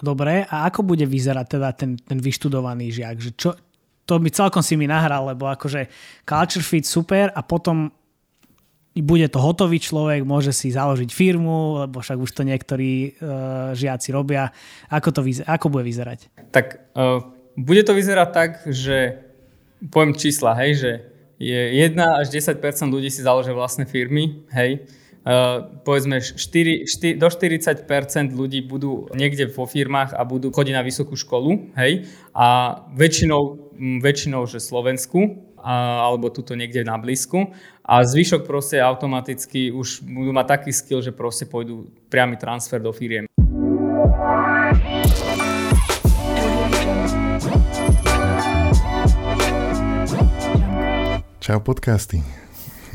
dobre, a ako bude vyzerať teda ten, ten vyštudovaný žiak? Že čo, to by celkom si mi nahral, lebo akože culture fit super a potom bude to hotový človek, môže si založiť firmu, lebo však už to niektorí uh, žiaci robia. Ako, to vyzer- ako bude vyzerať? Tak uh, bude to vyzerať tak, že poviem čísla, hej, že je 1 až 10% ľudí si založia vlastné firmy, hej, Uh, povedzme 4, 4, do 40% ľudí budú niekde vo firmách a budú chodiť na vysokú školu, hej, a väčšinou, väčšinou že Slovensku, a, alebo tuto niekde na blízku a zvyšok proste automaticky už budú mať taký skill, že proste pôjdu priamy transfer do firiem. Čau podcasty.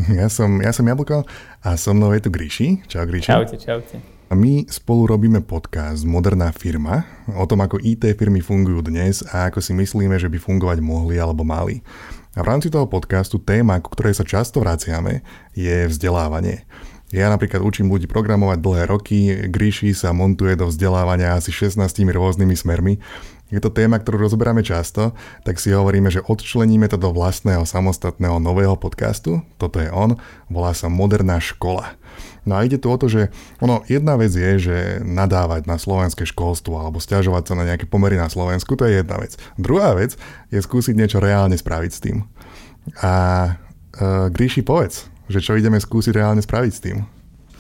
Ja som, ja som Jablko a so mnou je tu Gríši. Čau Gríši. Čaute, čaute. A my spolu robíme podcast Moderná firma o tom, ako IT firmy fungujú dnes a ako si myslíme, že by fungovať mohli alebo mali. A v rámci toho podcastu téma, ku ktorej sa často vraciame, je vzdelávanie. Ja napríklad učím ľudí programovať dlhé roky, Gríši sa montuje do vzdelávania asi 16 rôznymi smermi. Je to téma, ktorú rozoberáme často, tak si hovoríme, že odčleníme to do vlastného samostatného nového podcastu. Toto je on, volá sa Moderná škola. No a ide tu o to, že ono, jedna vec je, že nadávať na slovenské školstvo alebo stiažovať sa na nejaké pomery na Slovensku, to je jedna vec. Druhá vec je skúsiť niečo reálne spraviť s tým. A uh, Gríši, povedz, že čo ideme skúsiť reálne spraviť s tým?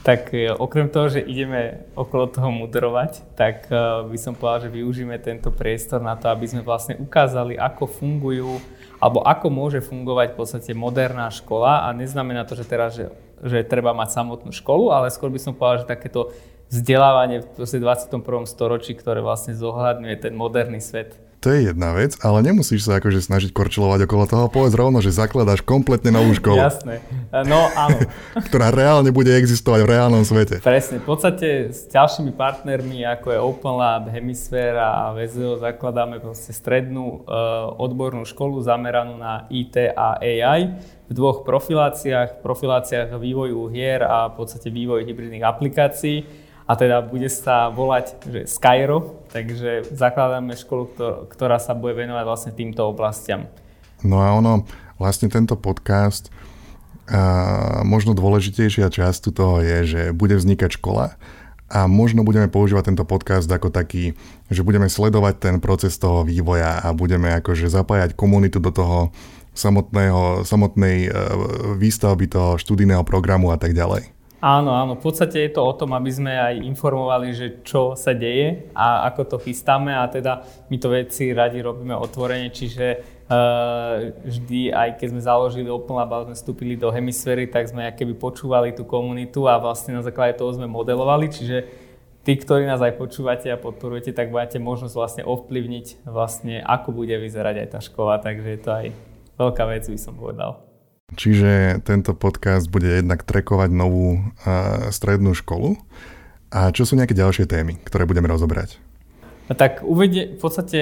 Tak e, okrem toho, že ideme okolo toho mudrovať, tak uh, by som povedal, že využíme tento priestor na to, aby sme vlastne ukázali, ako fungujú alebo ako môže fungovať v podstate moderná škola a neznamená to, že teraz, že že treba mať samotnú školu, ale skôr by som povedal, že takéto vzdelávanie v 21. storočí, ktoré vlastne zohľadňuje ten moderný svet. To je jedna vec, ale nemusíš sa akože snažiť korčilovať okolo toho. Povedz rovno, že zakladáš kompletne novú školu. Jasné. No áno. ktorá reálne bude existovať v reálnom svete. Presne. V podstate s ďalšími partnermi, ako je Open Lab, Hemisphere a VZO, zakladáme proste strednú uh, odbornú školu zameranú na IT a AI v dvoch profiláciách, profiláciách vývoju hier a v podstate vývoju hybridných aplikácií a teda bude sa volať že Skyro, takže zakladáme školu, ktorá sa bude venovať vlastne týmto oblastiam. No a ono, vlastne tento podcast, a možno dôležitejšia časť toho je, že bude vznikať škola a možno budeme používať tento podcast ako taký, že budeme sledovať ten proces toho vývoja a budeme akože zapájať komunitu do toho, samotného, samotnej e, výstavby toho študijného programu a tak ďalej. Áno, áno. V podstate je to o tom, aby sme aj informovali, že čo sa deje a ako to chystáme a teda my to veci radi robíme otvorene, čiže uh, vždy, aj keď sme založili Open Lab a sme vstúpili do hemisféry, tak sme keby počúvali tú komunitu a vlastne na základe toho sme modelovali, čiže tí, ktorí nás aj počúvate a podporujete, tak máte možnosť vlastne ovplyvniť vlastne, ako bude vyzerať aj tá škola, takže je to aj veľká vec, by som povedal. Čiže tento podcast bude jednak trekovať novú uh, strednú školu. A čo sú nejaké ďalšie témy, ktoré budeme rozobrať? No tak uvedie, v podstate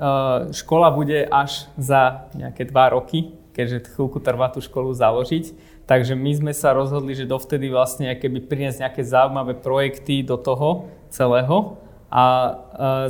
uh, škola bude až za nejaké dva roky, keďže chvíľku trvá tú školu založiť. Takže my sme sa rozhodli, že dovtedy vlastne keby priniesť nejaké zaujímavé projekty do toho celého. A uh,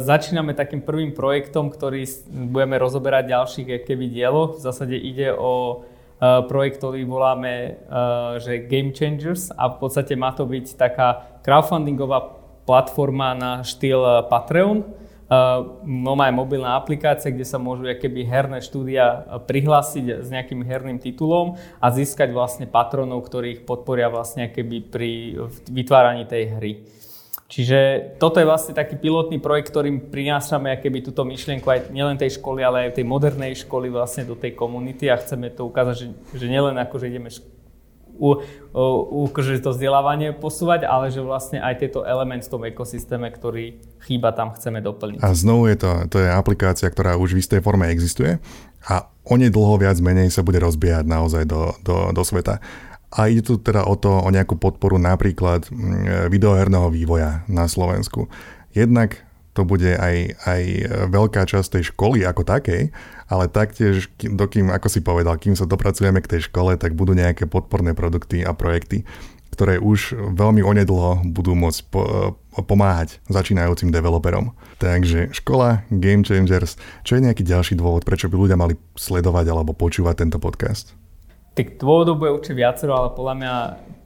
začíname takým prvým projektom, ktorý budeme rozoberať ďalších keby dielo. V zásade ide o projekt, ktorý voláme uh, že Game Changers a v podstate má to byť taká crowdfundingová platforma na štýl Patreon. Uh, má aj mobilná aplikácia, kde sa môžu keby herné štúdia prihlásiť s nejakým herným titulom a získať vlastne patronov, ktorí ich podporia vlastne keby pri vytváraní tej hry. Čiže toto je vlastne taký pilotný projekt, ktorým prinášame keby túto myšlienku aj nielen tej školy, ale aj tej modernej školy vlastne do tej komunity a chceme to ukázať, že, že nielen ako, že ideme u, u, že to vzdelávanie posúvať, ale že vlastne aj tieto element v tom ekosystéme, ktorý chýba tam, chceme doplniť. A znovu je to, to je aplikácia, ktorá už v istej forme existuje a onedlho viac menej sa bude rozbiehať naozaj do, do, do sveta. A ide tu teda o to, o nejakú podporu napríklad mm, videoherného vývoja na Slovensku. Jednak to bude aj, aj veľká časť tej školy ako takej, ale taktiež, dokým, ako si povedal, kým sa dopracujeme k tej škole, tak budú nejaké podporné produkty a projekty, ktoré už veľmi onedlho budú môcť po, pomáhať začínajúcim developerom. Takže škola, Game Changers, čo je nejaký ďalší dôvod, prečo by ľudia mali sledovať alebo počúvať tento podcast? Tak dôvodov bude určite viacero, ale podľa mňa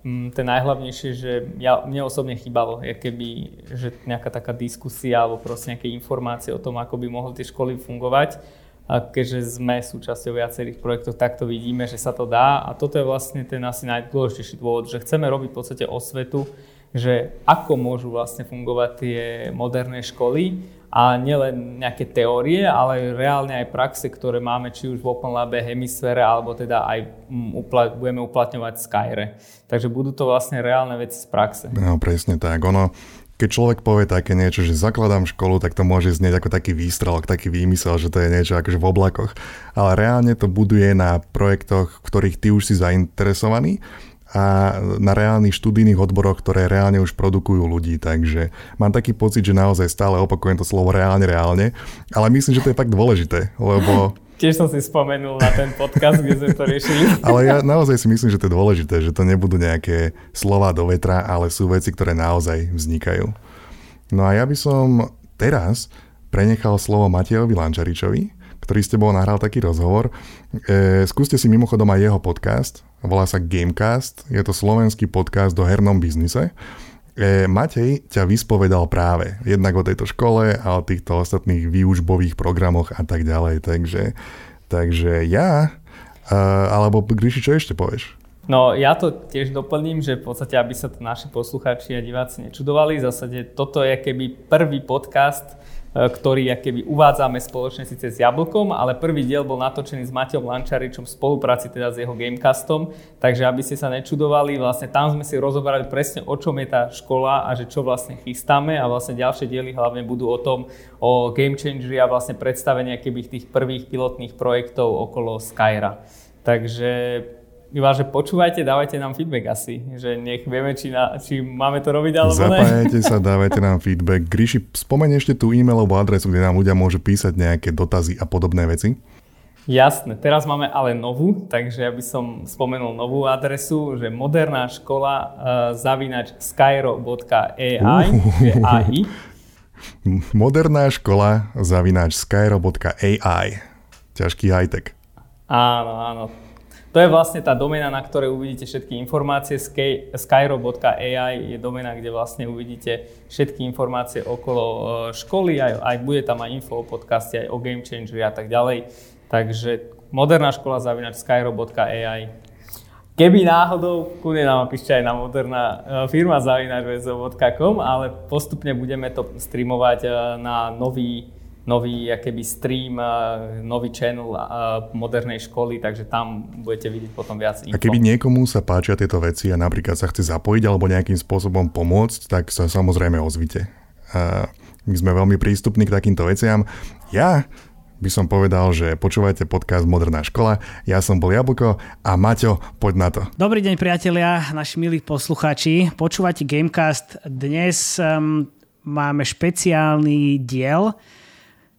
mm, ten najhlavnejšie, že ja, mne osobne chýbalo, keby, že nejaká taká diskusia alebo proste nejaké informácie o tom, ako by mohli tie školy fungovať. A keďže sme súčasťou viacerých projektov, tak to vidíme, že sa to dá. A toto je vlastne ten asi najdôležitejší dôvod, že chceme robiť v podstate osvetu, že ako môžu vlastne fungovať tie moderné školy a nielen nejaké teórie, ale reálne aj praxe, ktoré máme či už v Open Labe, Hemisfére, alebo teda aj mm, upla- budeme uplatňovať v Skyre. Takže budú to vlastne reálne veci z praxe. No presne tak. Ono, keď človek povie také niečo, že zakladám školu, tak to môže znieť ako taký výstrelok, taký výmysel, že to je niečo akože v oblakoch. Ale reálne to buduje na projektoch, v ktorých ty už si zainteresovaný a na reálnych študijných odboroch, ktoré reálne už produkujú ľudí. Takže mám taký pocit, že naozaj stále opakujem to slovo reálne, reálne, ale myslím, že to je fakt dôležité, lebo Tiež som si spomenul na ten podcast, kde sme to riešili. Ale ja naozaj si myslím, že to je dôležité, že to nebudú nejaké slova do vetra, ale sú veci, ktoré naozaj vznikajú. No a ja by som teraz prenechal slovo Matejovi Lančaričovi, ktorý s tebou nahral taký rozhovor. E, skúste si mimochodom aj jeho podcast, volá sa Gamecast, je to slovenský podcast o hernom biznise. E, Matej ťa vyspovedal práve jednak o tejto škole a o týchto ostatných výužbových programoch a tak ďalej. Takže, takže ja, uh, alebo Gríši, čo ešte povieš? No ja to tiež doplním, že v podstate, aby sa to naši poslucháči a diváci nečudovali, v zásade toto je keby prvý podcast, E, ktorý keby uvádzame spoločne síce s Jablkom, ale prvý diel bol natočený s Matejom Lančaričom v spolupráci teda s jeho Gamecastom, takže aby ste sa nečudovali, vlastne tam sme si rozoberali presne o čom je tá škola a že čo vlastne chystáme a vlastne ďalšie diely hlavne budú o tom, o Game Changeri a vlastne predstavenie keby tých prvých pilotných projektov okolo Skyra. Takže iba, že počúvajte, dávajte nám feedback asi, že nech vieme, či, na, či máme to robiť alebo Zapájajte ne. sa, dávajte nám feedback. Gríši, spomeň ešte tú e-mailovú adresu, kde nám ľudia môžu písať nejaké dotazy a podobné veci. Jasné, teraz máme ale novú, takže ja by som spomenul novú adresu, že moderná škola uh, zavinač skyro.ai uh. Moderná škola zavinač skyro.ai Ťažký high-tech. Áno, áno, to je vlastne tá domena, na ktorej uvidíte všetky informácie. Skyro.ai je domena, kde vlastne uvidíte všetky informácie okolo e, školy, aj, aj bude tam aj info o podcaste, aj o Game Changeri a tak ďalej. Takže moderná škola zavinač skyro.ai. Keby náhodou, kudne nám píšte aj na moderná e, firma zavinač.com, ale postupne budeme to streamovať e, na nový nový akéby stream, nový channel modernej školy, takže tam budete vidieť potom viac info. A keby niekomu sa páčia tieto veci a napríklad sa chce zapojiť alebo nejakým spôsobom pomôcť, tak sa samozrejme ozvite. My sme veľmi prístupní k takýmto veciam. Ja by som povedal, že počúvajte podcast Moderná škola. Ja som bol Jablko a Maťo, poď na to. Dobrý deň priatelia, naši milí posluchači. Počúvate Gamecast. Dnes um, máme špeciálny diel,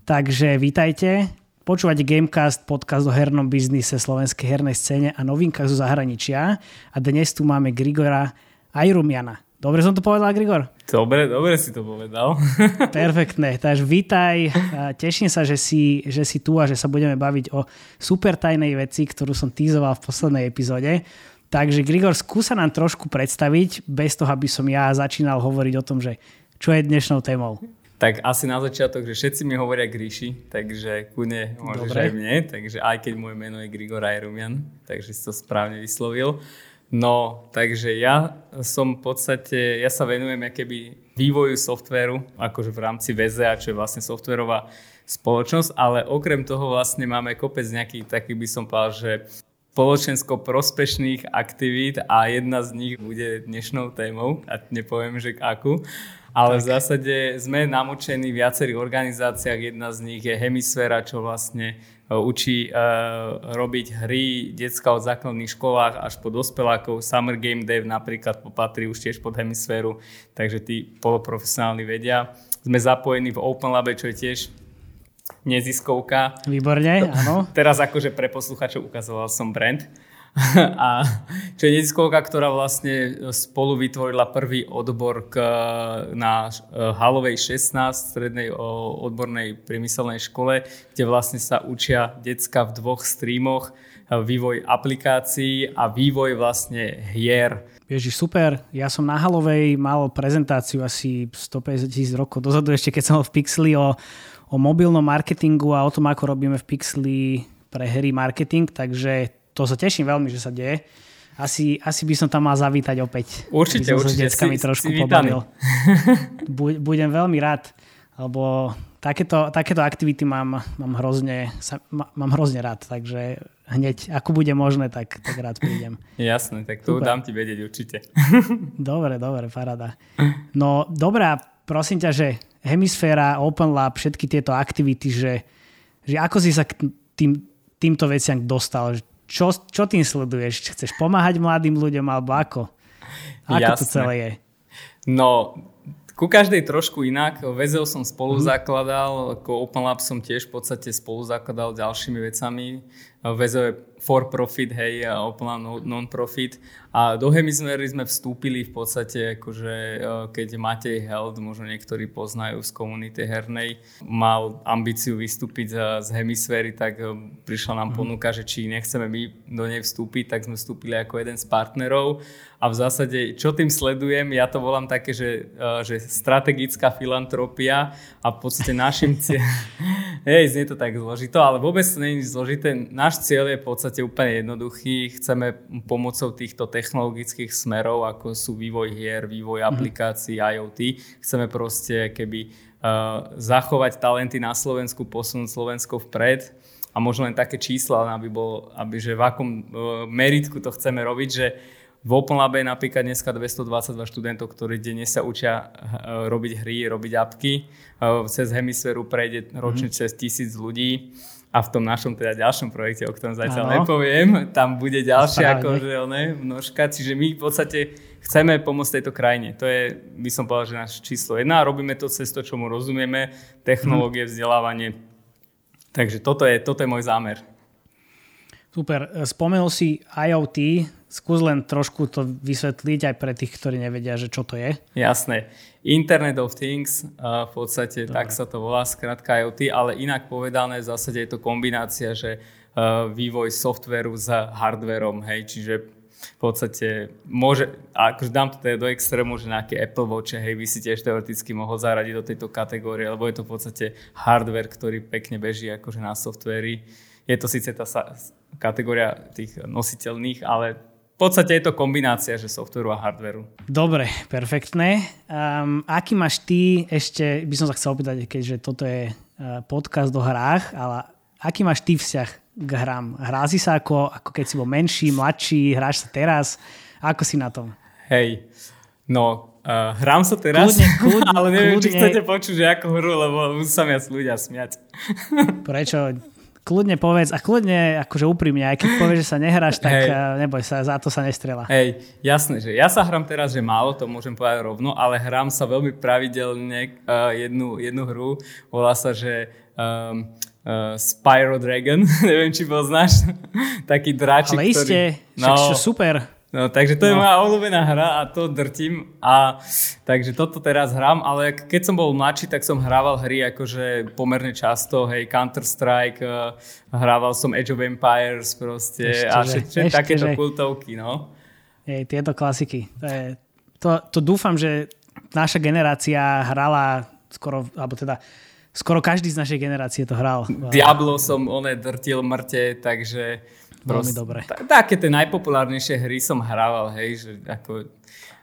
Takže vítajte. Počúvate Gamecast, podcast o hernom biznise, slovenskej hernej scéne a novinkách zo zahraničia. A dnes tu máme Grigora Ajrumiana. Dobre som to povedal, Grigor? Dobre, dobre si to povedal. Perfektné, takže vítaj. Teším sa, že si, že si tu a že sa budeme baviť o super tajnej veci, ktorú som týzoval v poslednej epizóde. Takže Grigor, skúsa nám trošku predstaviť, bez toho, aby som ja začínal hovoriť o tom, že čo je dnešnou témou. Tak asi na začiatok, že všetci mi hovoria Gríši, takže kune môžeš Dobre. aj mne, takže aj keď moje meno je Grigor Ajrumian, takže si to správne vyslovil. No, takže ja som v podstate, ja sa venujem keby vývoju softvéru, akože v rámci VZA, čo je vlastne softverová spoločnosť, ale okrem toho vlastne máme kopec nejakých takých by som povedal, že spoločensko prospešných aktivít a jedna z nich bude dnešnou témou a nepoviem, že akú. Ale tak. v zásade sme namočení v viacerých organizáciách. Jedna z nich je Hemisféra, čo vlastne e, učí uh, robiť hry detská od základných školách až po dospelákov. Summer Game Dev napríklad popatrí už tiež pod Hemisféru, takže tí poloprofesionálni vedia. Sme zapojení v Open Labe, čo je tiež neziskovka. Výborne, áno. Teraz akože pre posluchačov ukazoval som brand. a čo je neziskovka, ktorá vlastne spolu vytvorila prvý odbor k, na e, Halovej 16 strednej odbornej priemyselnej škole, kde vlastne sa učia decka v dvoch streamoch e, vývoj aplikácií a vývoj vlastne hier. Ježiš, super. Ja som na Halovej mal prezentáciu asi 150 tisíc rokov dozadu, ešte keď som bol v Pixli o, o mobilnom marketingu a o tom, ako robíme v Pixli pre hry marketing, takže to sa teším veľmi, že sa deje. Asi, asi by som tam mal zavítať opäť. Určite, určite. S deckami si, trošku si pobavil. Budem veľmi rád, lebo takéto, takéto aktivity mám, mám, hrozne, sa, mám hrozne rád, takže hneď, ako bude možné, tak, tak rád prídem. Jasné, tak to dám ti vedieť určite. Dobre, dobre, parada. No dobrá, prosím ťa, že Hemisféra, Open Lab, všetky tieto aktivity, že, že ako si sa k tým, týmto veciam dostal, čo, čo tým sleduješ? Chceš pomáhať mladým ľuďom alebo ako? Ako Jasné. to celé je? No, ku každej trošku inak. Vezel som spolu mm. zakladal, ako Open Lab som tiež v podstate spolu zakladal ďalšími vecami. Vezel je for profit, hej, a Open Lab non-profit. A do Hemisféry sme vstúpili v podstate, akože e, keď Matej Held, možno niektorí poznajú z komunity hernej, mal ambíciu vystúpiť z Hemisféry, tak e, prišla nám mhm. ponuka, že či nechceme my do nej vstúpiť, tak sme vstúpili ako jeden z partnerov. A v zásade, čo tým sledujem, ja to volám také, že, e, že strategická filantropia a v podstate našim cieľom, hej, znie to tak zložito, ale vôbec nie je zložité. Náš cieľ je v podstate úplne jednoduchý. Chceme pomocou týchto technologických smerov, ako sú vývoj hier, vývoj mhm. aplikácií, mm-hmm. IoT. Chceme proste keby uh, zachovať talenty na Slovensku, posunúť Slovensko vpred a možno len také čísla, aby, bol, aby že v akom uh, meritku to chceme robiť, že v Open Labe je napríklad dneska 222 študentov, ktorí denne sa učia uh, robiť hry, robiť apky. Uh, cez hemisféru prejde ročne mm-hmm. cez tisíc ľudí a v tom našom teda ďalšom projekte, o ktorom zatiaľ ano. nepoviem, tam bude ďalšia akože, ne, množka, čiže my v podstate chceme pomôcť tejto krajine. To je, by som povedal, že náš číslo jedna robíme to cez to, čo mu rozumieme, technológie, vzdelávanie. Takže toto je, toto je môj zámer. Super. Spomenul si IoT, skús len trošku to vysvetliť aj pre tých, ktorí nevedia, že čo to je. Jasné. Internet of Things, v podstate Dobre. tak sa to volá, skrátka IoT, ale inak povedané v zásade je to kombinácia, že vývoj softveru s hardverom, hej, čiže v podstate môže, akože dám to teda do extrému, že nejaké Apple Watch, hej, by si tiež teoreticky mohol zaradiť do tejto kategórie, lebo je to v podstate hardware, ktorý pekne beží akože na softveri. Je to síce tá kategória tých nositeľných, ale podstate je to kombinácia, že softveru a hardveru. Dobre, perfektné. Um, aký máš ty, ešte by som sa chcel opýtať, keďže toto je uh, podcast o hrách, ale aký máš ty vzťah k hrám? Hrá si sa ako, ako keď si bol menší, mladší, hráš sa teraz? Ako si na tom? Hej, no Uh, hrám sa teraz, kľudne, kľudne, ale neviem, kľudne. či chcete počuť, že ako hru, lebo musím sa viac ľudia smiať. Prečo? Kľudne povedz a kľudne akože úprimne, aj keď povieš, že sa nehráš, tak hey. Eh, neboj sa, za to sa nestrela. Hej, jasné, že ja sa hrám teraz, že málo, to môžem povedať rovno, ale hrám sa veľmi pravidelne uh, jednu, jednu hru, volá sa, že um, uh, Spyro Dragon, neviem, či poznáš, taký dráčik, Ale iste, ktorý... no, super. No, takže to no. je moja obľúbená hra a to drtím. A, takže toto teraz hrám, ale keď som bol mladší, tak som hrával hry akože pomerne často, hej, Counter-Strike, uh, hrával som Age of Empires proste ešte, a všetko takéto že... kultovky, no. Hej, tieto klasiky. To, je, to, to dúfam, že naša generácia hrala skoro, alebo teda skoro každý z našej generácie to hral. Diablo som one drtil mŕte, takže Veľmi dobre. Také tie najpopulárnejšie hry som hrával, hej, že ako...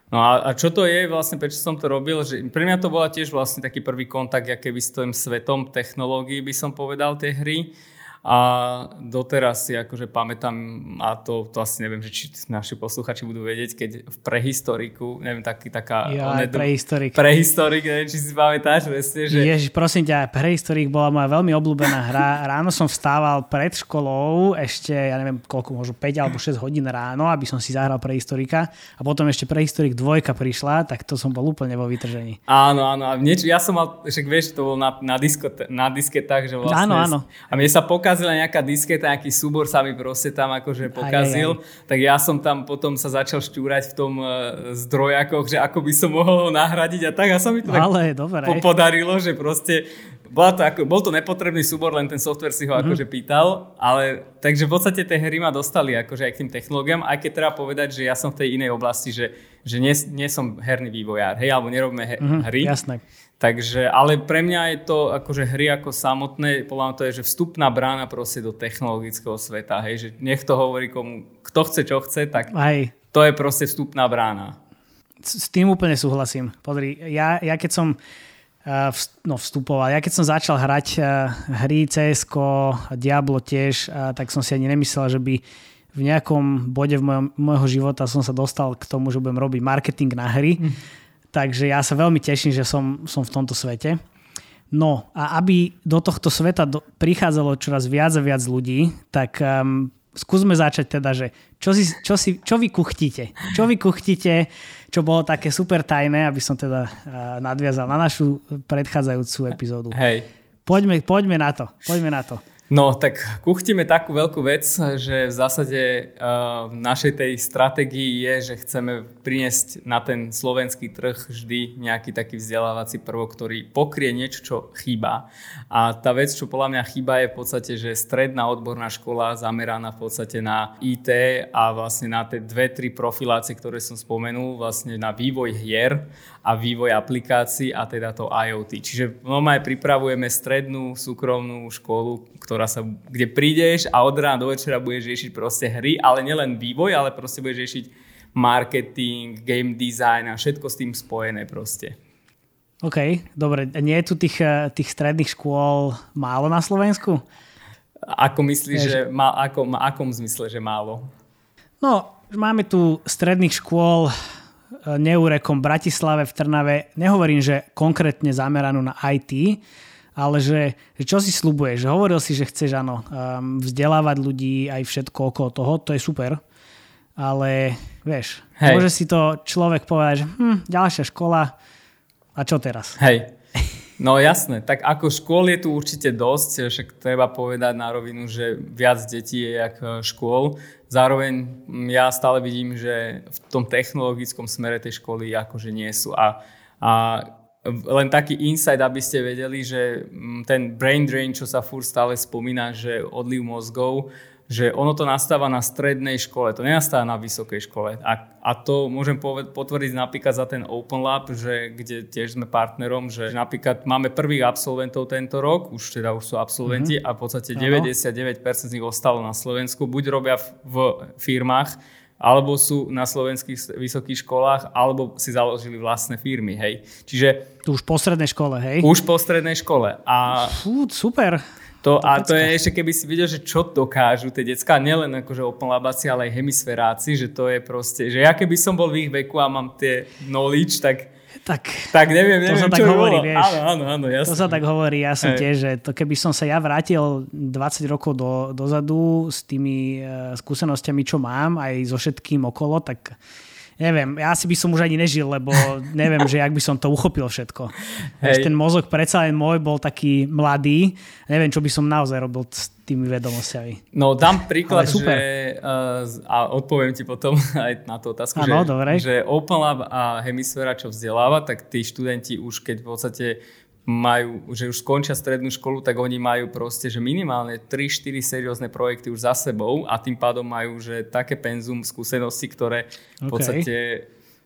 No a, a čo to je vlastne, prečo som to robil? Že pre mňa to bola tiež vlastne taký prvý kontakt, aké by s tým svetom technológií by som povedal tie hry. A doteraz si akože pamätám, a to, to asi neviem, že či naši posluchači budú vedieť, keď v prehistoriku, neviem, taký, taká... Ja, onedu, prehistorik. Prehistorik, neviem, či si pamätáš, vesne, že... Ježiš, prosím ťa, prehistorik bola moja veľmi obľúbená hra. Ráno som vstával pred školou, ešte, ja neviem, koľko, možno 5 alebo 6 hodín ráno, aby som si zahral prehistorika. A potom ešte prehistorik dvojka prišla, tak to som bol úplne vo vytržení. Áno, áno. A niečo, ja som mal, však vieš, to bol na, na, disko, na disketách, že vlastne... Áno, áno. A mne sa pokazil pokazila nejaká disketa, nejaký súbor sa mi proste tam akože pokazil, aj, aj, aj. tak ja som tam potom sa začal šťúrať v tom uh, zdrojakoch, že ako by som mohol ho nahradiť a tak a sa mi to Ale, tak dobre. podarilo, že proste bola to ako, bol to nepotrebný súbor, len ten software si ho mm-hmm. akože pýtal, ale takže v podstate tie hry ma dostali akože aj k tým technológiám, aj keď treba povedať, že ja som v tej inej oblasti, že, že nie, nie som herný vývojár, hej, alebo nerobíme he- mm-hmm, hry. Jasné. Takže, ale pre mňa je to akože hry ako samotné, podľa mňa to je, že vstupná brána proste do technologického sveta, hej, že nech to hovorí komu, kto chce, čo chce, tak Aj. to je proste vstupná brána. S, tým úplne súhlasím. Podri, ja, ja keď som uh, no, vstupoval, ja keď som začal hrať uh, hry CS, Diablo tiež, uh, tak som si ani nemyslel, že by v nejakom bode v mojom, môjho života som sa dostal k tomu, že budem robiť marketing na hry. Mm Takže ja sa veľmi teším, že som, som v tomto svete. No a aby do tohto sveta do, prichádzalo čoraz viac a viac ľudí, tak um, skúsme začať teda, že čo, si, čo, si, čo vy kuchtíte? Čo vy kuchtíte, čo bolo také super tajné, aby som teda uh, nadviazal na našu predchádzajúcu epizódu. Hej. Poďme, poďme na to. Poďme na to. No, tak kuchtíme takú veľkú vec, že v zásade uh, v našej tej stratégii je, že chceme priniesť na ten slovenský trh vždy nejaký taký vzdelávací prvok, ktorý pokrie niečo, čo chýba. A tá vec, čo podľa mňa chýba, je v podstate, že stredná odborná škola zameraná v podstate na IT a vlastne na tie dve, tri profilácie, ktoré som spomenul, vlastne na vývoj hier a vývoj aplikácií a teda to IoT. Čiže normálne pripravujeme strednú súkromnú školu, ktorá sa, kde prídeš a od rána do večera budeš riešiť proste hry, ale nielen vývoj, ale proste budeš riešiť marketing, game design a všetko s tým spojené proste. OK, dobre. Nie je tu tých, eh, tých stredných škôl málo na Slovensku? Ako myslíš, že má, ako, akom zmysle, že málo? No, máme tu stredných škôl Neurekom Bratislave, v Trnave. Nehovorím, že konkrétne zameranú na IT, ale že, že čo si slubuješ? Hovoril si, že chceš áno, um, vzdelávať ľudí aj všetko okolo toho, to je super. Ale vieš, Hej. môže si to človek povedať, že hm, ďalšia škola a čo teraz? Hej, No jasné, tak ako škôl je tu určite dosť, však treba povedať na rovinu, že viac detí je jak e, škôl. Zároveň ja stále vidím, že v tom technologickom smere tej školy akože nie sú. A, a len taký insight, aby ste vedeli, že ten brain drain, čo sa furt stále spomína, že odliv mozgov, že ono to nastáva na strednej škole, to nenastáva na vysokej škole. A, a to môžem potvrdiť napríklad za ten Open Lab, že, kde tiež sme partnerom, že napríklad máme prvých absolventov tento rok, už teda už sú absolventi mm-hmm. a v podstate 99% z nich ostalo na Slovensku, buď robia v, v firmách, alebo sú na slovenských vysokých školách, alebo si založili vlastné firmy, hej. Čiže... Tu už po strednej škole, hej? Už po strednej škole. A... Fú, super. To, a to je ešte, keby si videl, že čo dokážu tie decka, nielen akože oplnlábaci, ale aj hemisferáci, že to je proste, že ja keby som bol v ich veku a mám tie knowledge, tak tak, tak neviem, neviem, to sa čo tak hovorí, bolo. vieš. Áno, áno, áno, jasne. To sa tak hovorí, ja som tiež, že to keby som sa ja vrátil 20 rokov do, dozadu s tými uh, skúsenostiami, čo mám, aj so všetkým okolo, tak neviem, ja asi by som už ani nežil, lebo neviem, že jak by som to uchopil všetko. Hej. Ten mozog predsa len môj bol taký mladý, neviem, čo by som naozaj robil s tými vedomosťami. No dám príklad, super. že uh, a odpoviem ti potom aj na tú otázku, ano, že, dobre. že Open Lab a Hemisféra, čo vzdeláva, tak tí študenti už keď v podstate majú, že už skončia strednú školu, tak oni majú proste, že minimálne 3-4 seriózne projekty už za sebou a tým pádom majú, že také penzum skúsenosti, ktoré v podstate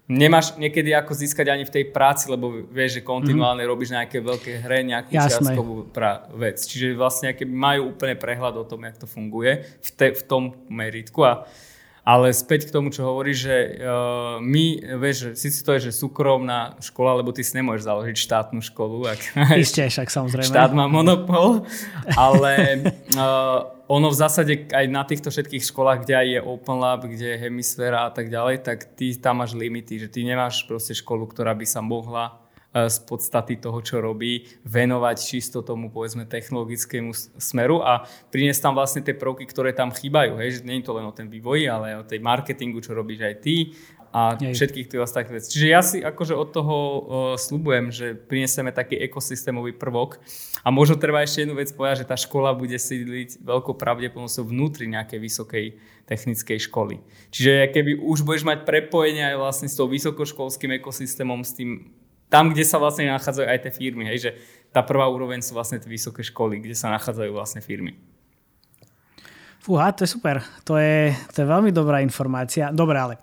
nemáš niekedy ako získať ani v tej práci, lebo vieš, že kontinuálne mm. robíš nejaké veľké hre, nejakú čiastkovú pra- vec. Čiže vlastne majú úplne prehľad o tom, jak to funguje v, te- v tom meritku a ale späť k tomu, čo hovoríš, že uh, my, vieš, síce to je, že súkromná škola, lebo ty si nemôžeš založiť štátnu školu. Ak Isté, však samozrejme. Štát má monopol, ale uh, ono v zásade aj na týchto všetkých školách, kde aj je Open Lab, kde je hemisféra a tak ďalej, tak ty tam máš limity, že ty nemáš proste školu, ktorá by sa mohla z podstaty toho, čo robí, venovať čisto tomu, povedzme, technologickému smeru a priniesť tam vlastne tie prvky, ktoré tam chýbajú. Hej? Že nie je to len o ten vývoji, ale o tej marketingu, čo robíš aj ty, a všetkých tých ostatných vecí. Čiže ja si akože od toho uh, slubujem, že prinesieme taký ekosystémový prvok a možno treba ešte jednu vec povedať, že tá škola bude sídliť veľkou pravdepodobnosťou vnútri nejakej vysokej technickej školy. Čiže keby už budeš mať prepojenie aj vlastne s tou vysokoškolským ekosystémom, s tým tam, kde sa vlastne nachádzajú aj tie firmy, hej, že tá prvá úroveň sú vlastne tie vysoké školy, kde sa nachádzajú vlastne firmy. Fúha, to je super. To je, to je veľmi dobrá informácia. Dobre, ale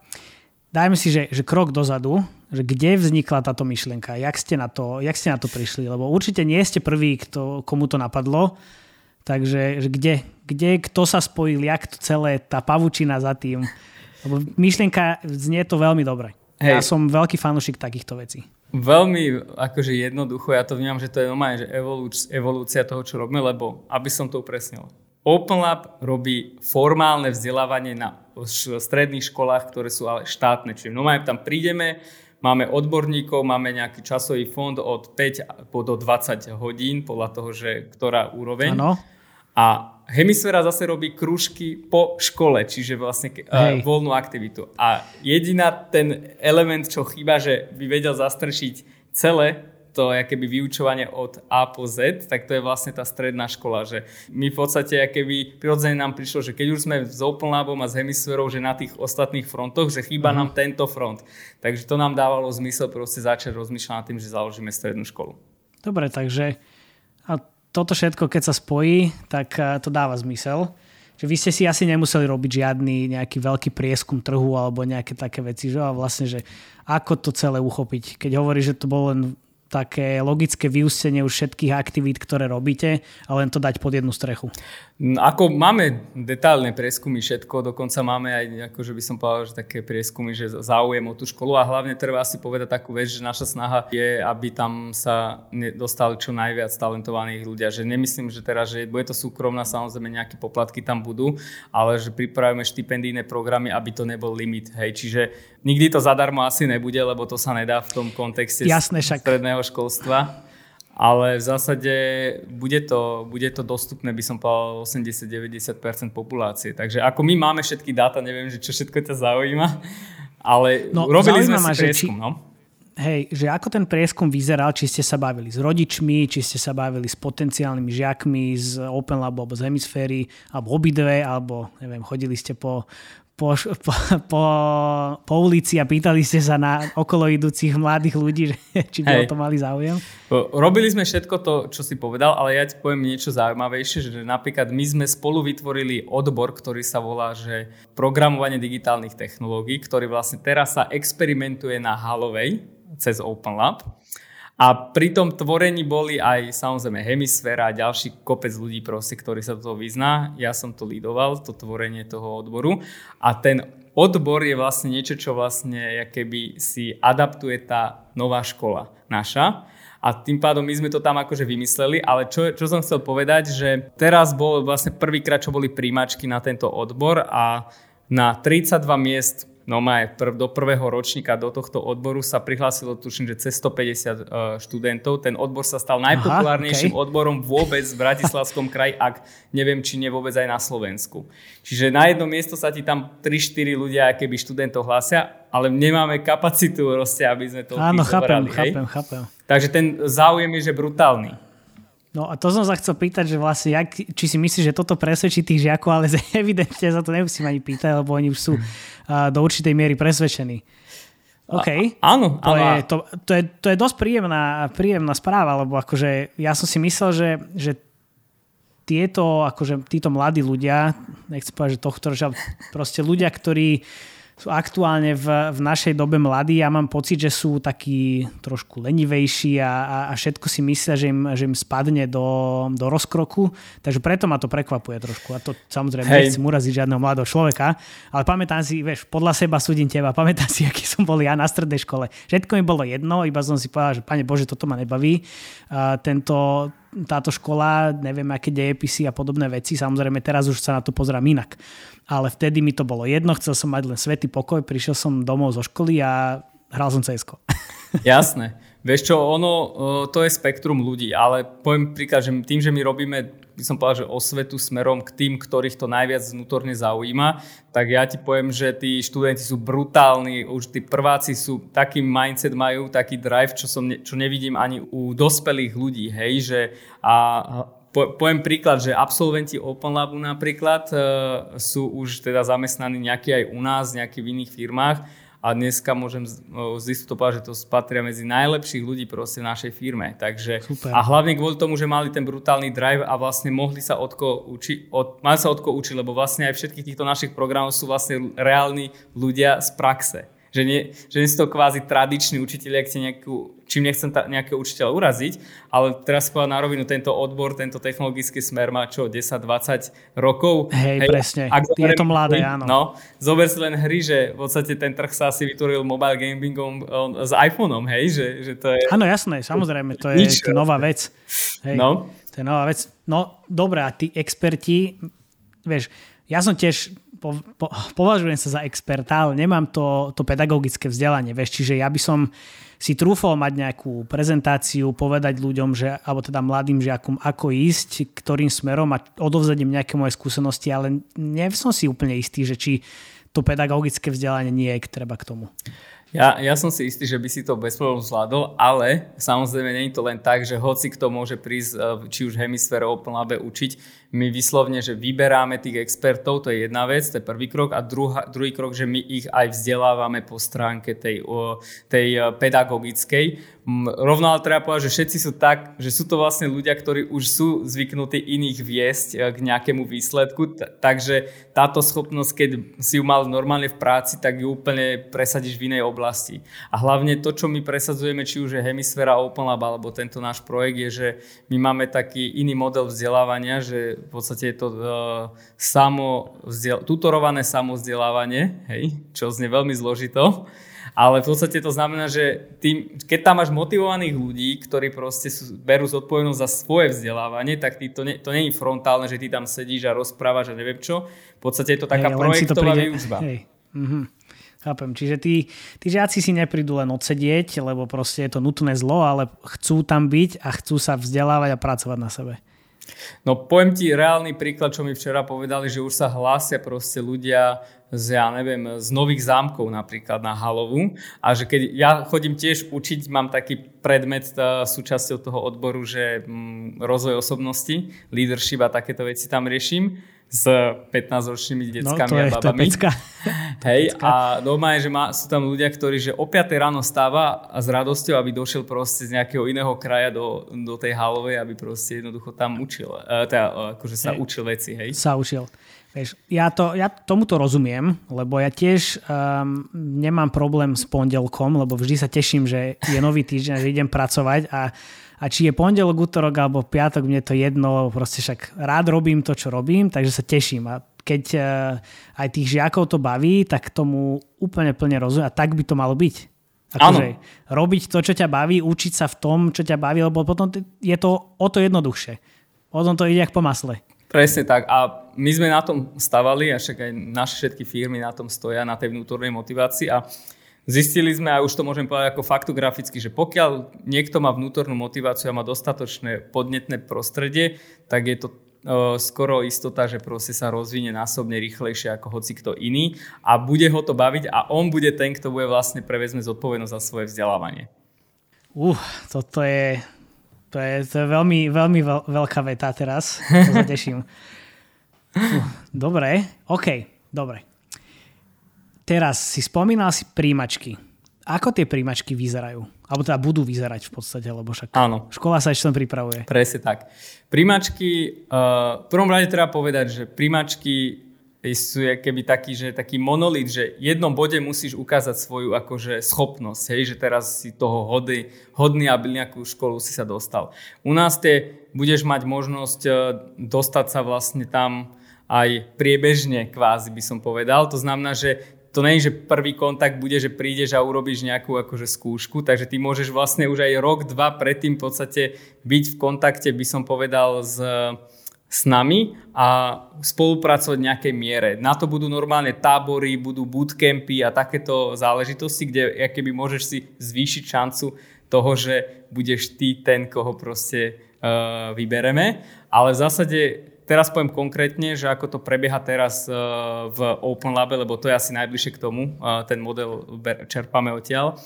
dajme si, že, že krok dozadu, že kde vznikla táto myšlienka, jak ste, na to, jak ste na to prišli, lebo určite nie ste prvý, kto, komu to napadlo, takže že kde, kde, kto sa spojil, jak to celé, tá pavučina za tým. Lebo myšlienka znie to veľmi dobre. Hej. Ja som veľký fanúšik takýchto vecí. Veľmi akože jednoducho, ja to vnímam, že to je normálne, že evolúcia toho, čo robíme, lebo aby som to upresnil. OpenLab robí formálne vzdelávanie na stredných školách, ktoré sú ale štátne. Čiže no tam prídeme, máme odborníkov, máme nejaký časový fond od 5 do 20 hodín, podľa toho, že ktorá úroveň. Ano. A hemisféra zase robí krúžky po škole, čiže vlastne uh, voľnú aktivitu. A jediná ten element, čo chýba, že by vedel zastrešiť celé to keby vyučovanie od A po Z, tak to je vlastne tá stredná škola, že my v podstate keby prirodzene nám prišlo, že keď už sme s Open Labom a s hemisférou, že na tých ostatných frontoch, že chýba mm-hmm. nám tento front. Takže to nám dávalo zmysel proste začať rozmýšľať nad tým, že založíme strednú školu. Dobre, takže toto všetko, keď sa spojí, tak eh, to dáva zmysel. Že vy ste si asi nemuseli robiť žiadny nejaký veľký prieskum trhu alebo nejaké také veci, že? A vlastne, že ako to celé uchopiť. Keď hovorí, že to bolo len také logické vyústenie už všetkých aktivít, ktoré robíte a len to dať pod jednu strechu? Ako máme detálne prieskumy všetko, dokonca máme aj, ako by som povedal, že také prieskumy, že záujem o tú školu a hlavne treba si povedať takú vec, že naša snaha je, aby tam sa dostali čo najviac talentovaných ľudia. Že nemyslím, že teraz, že bude to súkromná, samozrejme nejaké poplatky tam budú, ale že pripravíme štipendijné programy, aby to nebol limit. Hej. Čiže nikdy to zadarmo asi nebude, lebo to sa nedá v tom kontexte stredného školstva ale v zásade bude to, bude to dostupné, by som povedal, 80-90% populácie. Takže ako my máme všetky dáta, neviem, že čo všetko ťa zaujíma, ale no, robili sme si prieskum. Či, no? Hej, že ako ten prieskum vyzeral, či ste sa bavili s rodičmi, či ste sa bavili s potenciálnymi žiakmi z Open Lab alebo z Hemisféry, alebo obidve, alebo neviem, chodili ste po, po, po, po, po ulici a pýtali ste sa na okolo idúcich mladých ľudí, že, či by Hej. o to mali záujem? Robili sme všetko to, čo si povedal, ale ja ti poviem niečo zaujímavejšie, že napríklad my sme spolu vytvorili odbor, ktorý sa volá, že programovanie digitálnych technológií, ktorý vlastne teraz sa experimentuje na Halovej cez Open Lab. A pri tom tvorení boli aj samozrejme hemisféra a ďalší kopec ľudí proste, ktorí sa do toho vyzná. Ja som to lídoval, to tvorenie toho odboru. A ten odbor je vlastne niečo, čo vlastne keby si adaptuje tá nová škola naša. A tým pádom my sme to tam akože vymysleli, ale čo, čo som chcel povedať, že teraz bol vlastne prvýkrát, čo boli príjmačky na tento odbor a na 32 miest No aj prv, do prvého ročníka do tohto odboru sa prihlásilo, tuším, že cez 150 uh, e, študentov. Ten odbor sa stal najpopulárnejším Aha, okay. odborom vôbec v Bratislavskom kraji, ak neviem, či nie vôbec aj na Slovensku. Čiže na jedno miesto sa ti tam 3-4 ľudia, keby študentov hlásia, ale nemáme kapacitu, proste, aby sme to Áno, chápem, chápem, chápem. Takže ten záujem je, že brutálny. No a to som sa chcel pýtať, že vlastne, jak, či si myslíš, že toto presvedčí tých žiakov, ale evidentne sa to nemusím ani pýtať, lebo oni už sú uh, do určitej miery presvedčení. OK. A, áno. To, áno. Je, to, to, je, to je dosť príjemná, príjemná správa, lebo akože ja som si myslel, že, že tieto, akože títo mladí ľudia, nechcem povedať, že tohto, že proste ľudia, ktorí sú aktuálne v, v našej dobe mladí a mám pocit, že sú takí trošku lenivejší a, a, a všetko si myslia, že im, že im spadne do, do rozkroku. Takže preto ma to prekvapuje trošku. A to samozrejme Hej. nechcem uraziť žiadneho mladého človeka, ale pamätám si, vieš, podľa seba súdim teba, pamätám si, aký som bol ja na strednej škole. Všetko mi bolo jedno, iba som si povedal, že pane Bože, toto ma nebaví. A tento, táto škola, neviem, aké dejepisy a podobné veci. Samozrejme, teraz už sa na to pozerám inak ale vtedy mi to bolo jedno, chcel som mať len svetý pokoj, prišiel som domov zo školy a hral som CSK. Jasné. Vieš čo, ono, to je spektrum ľudí, ale poviem príklad, že tým, že my robíme, by som povedal, že osvetu smerom k tým, ktorých to najviac vnútorne zaujíma, tak ja ti poviem, že tí študenti sú brutálni, už tí prváci sú, taký mindset majú, taký drive, čo, som, čo nevidím ani u dospelých ľudí, hej, že a po, poviem príklad, že absolventi Open Labu napríklad e, sú už teda zamestnaní nejaký aj u nás, nejaký v iných firmách a dneska môžem z istotou povedať, že to patria medzi najlepších ľudí proste v našej firme. Takže, Super. a hlavne kvôli tomu, že mali ten brutálny drive a vlastne mohli sa odko učiť, od, mali sa odko učiť, lebo vlastne aj všetkých týchto našich programov sú vlastne reálni ľudia z praxe. Že nie, že nie sú to kvázi tradiční učiteľia, kde nejakú čím nechcem ta, nejakého učiteľa uraziť, ale teraz povedať na rovinu, tento odbor, tento technologický smer má čo, 10-20 rokov. Hej, Hej presne, je to mladé, áno. No, zober si len hry, že v podstate ten trh sa asi vytvoril mobile gamingom s iPhoneom, hej, že, že to je... Áno, jasné, samozrejme, to je, Nič, to nová vec. Hej, no. To je nová vec. No, dobré, a tí experti, vieš, ja som tiež po, po, považujem sa za experta, ale nemám to, to pedagogické vzdelanie, vieš, čiže ja by som si trúfol mať nejakú prezentáciu, povedať ľuďom, že, alebo teda mladým žiakom, ako ísť, ktorým smerom a odovzdať im nejaké moje skúsenosti, ale nie som si úplne istý, že či to pedagogické vzdelanie nie je treba k tomu. Ja, ja som si istý, že by si to bez problémov zvládol, ale samozrejme nie je to len tak, že hoci kto môže prísť, eh, či už hemisfére Open Labe učiť, my vyslovne, že vyberáme tých expertov, to je jedna vec, to je prvý krok a druhá, druhý krok, že my ich aj vzdelávame po stránke tej, tej e, pedagogickej. Rovno ale treba povedať, že všetci sú tak, že sú to vlastne ľudia, ktorí už sú zvyknutí iných viesť e, k nejakému výsledku, takže táto schopnosť, keď si ju mal normálne v práci, tak ju úplne presadíš v inej oblasti. A hlavne to, čo my presadzujeme, či už je Hemisféra Open Lab alebo tento náš projekt, je, že my máme taký iný model vzdelávania, že v podstate je to uh, samo vzdiel- tutorované samozdelávanie, hej, čo znie veľmi zložito, ale v podstate to znamená, že tým, keď tam máš motivovaných ľudí, ktorí proste sú, berú zodpovednosť za svoje vzdelávanie, tak ty, to, nie, to nie je frontálne, že ty tam sedíš a rozprávaš a neviem čo. V podstate je to taká hey, projektová príde... výučba. Hey. Mm-hmm. Chápem. Čiže tí, tí žiaci si neprídu len odsedieť, lebo proste je to nutné zlo, ale chcú tam byť a chcú sa vzdelávať a pracovať na sebe. No poviem ti reálny príklad, čo mi včera povedali, že už sa hlásia proste ľudia z, ja neviem, z nových zámkov napríklad na Halovu a že keď ja chodím tiež učiť, mám taký predmet uh, súčasťou toho odboru, že mm, rozvoj osobnosti, leadership a takéto veci tam riešim s 15-ročnými deckami no, to a babami. To Hej, pecka. a je, že má, sú tam ľudia, ktorí že o 5 ráno stáva a s radosťou, aby došiel proste z nejakého iného kraja do, do tej halovej, aby proste jednoducho tam učil. Uh, teda, akože sa hej. učil veci, hej. Sa učil. Vieš, ja, to, ja tomuto rozumiem, lebo ja tiež um, nemám problém s pondelkom, lebo vždy sa teším, že je nový týždeň, že idem pracovať a, a či je pondelok, útorok alebo piatok, mne to jedno, proste však rád robím to, čo robím, takže sa teším. A keď uh, aj tých žiakov to baví, tak tomu úplne plne rozumiem a tak by to malo byť. Akože robiť to, čo ťa baví, učiť sa v tom, čo ťa baví, lebo potom je to o to jednoduchšie. Potom to ide jak po masle. Presne tak. A my sme na tom stavali, a však aj naše všetky firmy na tom stoja, na tej vnútornej motivácii. A zistili sme, a už to môžem povedať ako faktograficky, že pokiaľ niekto má vnútornú motiváciu a má dostatočné podnetné prostredie, tak je to skoro istota, že proste sa rozvinie násobne rýchlejšie ako hoci kto iný a bude ho to baviť a on bude ten, kto bude vlastne prevezme zodpovednosť za svoje vzdelávanie. Uh, toto je to je, to je veľmi, veľmi veľ, veľká veta teraz. To sa teším. Uh, dobre, OK, dobre. Teraz si spomínal si príjimačky. Ako tie príjimačky vyzerajú? Alebo teda budú vyzerať v podstate, lebo však Áno. škola sa ešte pripravuje. Presne tak. Príjimačky, uh, v prvom rade treba povedať, že príjimačky sú keby taký, že taký monolit, že v jednom bode musíš ukázať svoju akože schopnosť, hej, že teraz si toho hody, hodný, aby nejakú školu si sa dostal. U nás tie budeš mať možnosť e, dostať sa vlastne tam aj priebežne kvázi by som povedal. To znamená, že to je, že prvý kontakt bude, že prídeš a urobíš nejakú akože skúšku, takže ty môžeš vlastne už aj rok, dva predtým v podstate byť v kontakte, by som povedal, s s nami a spolupracovať v nejakej miere. Na to budú normálne tábory, budú bootcampy a takéto záležitosti, kde keby môžeš si zvýšiť šancu toho, že budeš ty ten, koho proste uh, vybereme. Ale v zásade teraz poviem konkrétne, že ako to prebieha teraz uh, v Open Labe, lebo to je asi najbližšie k tomu, uh, ten model čerpáme odtiaľ.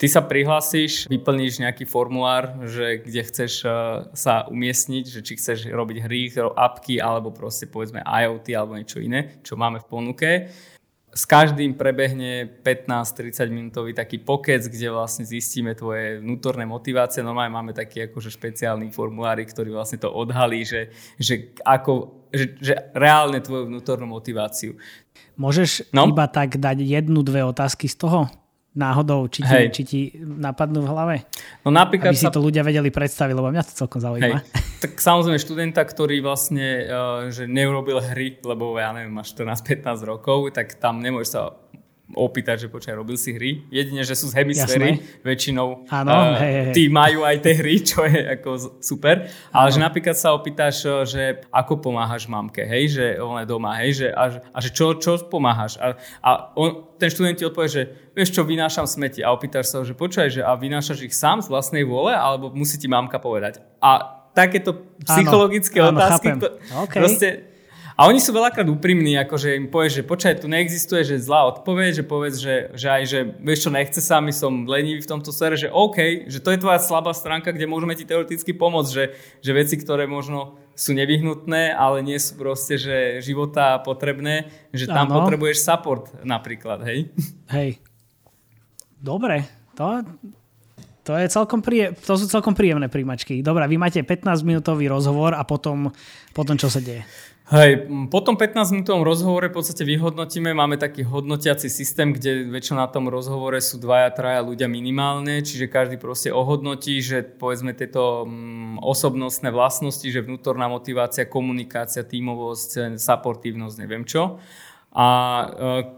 Ty sa prihlásiš, vyplníš nejaký formulár, že kde chceš uh, sa umiestniť, že či chceš robiť hry, apky, alebo proste povedzme IoT alebo niečo iné, čo máme v ponuke s každým prebehne 15-30 minútový taký pokec, kde vlastne zistíme tvoje vnútorné motivácie. Normálne máme taký akože špeciálny formulári, ktorý vlastne to odhalí, že, že, ako, že, že reálne tvoju vnútornú motiváciu. Môžeš no? iba tak dať jednu, dve otázky z toho? Náhodou, či ti, či ti napadnú v hlave? No napríklad Aby si to ľudia vedeli predstaviť, lebo mňa to celkom zaujíma. Hej. Tak samozrejme študenta, ktorý vlastne uh, že neurobil hry, lebo ja neviem, má 14-15 rokov, tak tam nemôže sa opýtať, že počkaj, robil si hry. Jedine, že sú z hemisféry, Jasné. väčšinou Áno, uh, hej, hej. tí majú aj tie hry, čo je ako super. Ale ano. že napríklad sa opýtaš, eh, že ako pomáhaš mamke, hej, že ona je doma, hej, že, a, a že čo, čo pomáhaš. A, a on, ten študent ti odpovie, že vieš čo, vynášam smeti a opýtaš sa že počkaj, že a vynášaš ich sám z vlastnej vôle, alebo musí ti mamka povedať. A takéto psychologické áno, otázky, áno, to, okay. proste a oni sú veľakrát úprimní, akože im povieš, že počkaj, tu neexistuje, že zlá odpoveď, že povedz, že, že aj, že vieš čo, nechce sa, my som lenivý v tomto sfere, že OK, že to je tvoja slabá stránka, kde môžeme ti teoreticky pomôcť, že, že veci, ktoré možno sú nevyhnutné, ale nie sú proste, že života potrebné, že tam ano. potrebuješ support napríklad, hej? Hej. Dobre, to, to, je celkom príje, to sú celkom príjemné príjmačky. Dobre, vy máte 15-minútový rozhovor a potom, potom čo sa deje? Hej, po tom 15-minútovom rozhovore v podstate vyhodnotíme, máme taký hodnotiaci systém, kde väčšinou na tom rozhovore sú dvaja, traja ľudia minimálne, čiže každý proste ohodnotí, že povedzme tieto osobnostné vlastnosti, že vnútorná motivácia, komunikácia, tímovosť, supportívnosť, neviem čo. A e,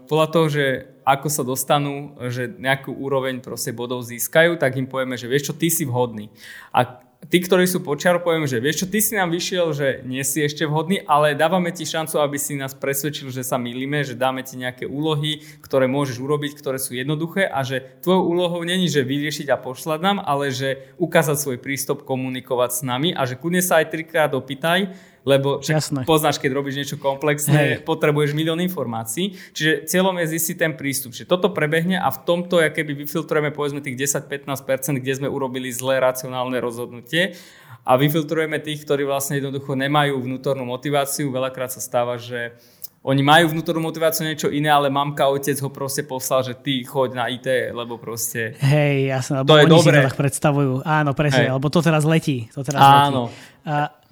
podľa toho, že ako sa dostanú, že nejakú úroveň proste bodov získajú, tak im povieme, že vieš čo, ty si vhodný. A tí, ktorí sú počiaru, poviem, že vieš čo, ty si nám vyšiel, že nie si ešte vhodný, ale dávame ti šancu, aby si nás presvedčil, že sa milíme, že dáme ti nejaké úlohy, ktoré môžeš urobiť, ktoré sú jednoduché a že tvojou úlohou není, že vyriešiť a pošľať nám, ale že ukázať svoj prístup, komunikovať s nami a že kudne sa aj trikrát opýtaj, lebo Jasné. poznáš, keď robíš niečo komplexné, Hej. potrebuješ milión informácií. Čiže cieľom je zistiť ten prístup. Čiže toto prebehne a v tomto, keby vyfiltrujeme povedzme tých 10-15%, kde sme urobili zlé racionálne rozhodnutie a vyfiltrujeme tých, ktorí vlastne jednoducho nemajú vnútornú motiváciu. Veľakrát sa stáva, že oni majú vnútornú motiváciu niečo iné, ale mamka, otec ho proste poslal, že ty choď na IT, lebo proste... Hej, jasné, lebo to oni je dobré. si to tak predstavujú. Áno, presne, Hej. lebo to teraz letí. To teraz Áno. Letí. A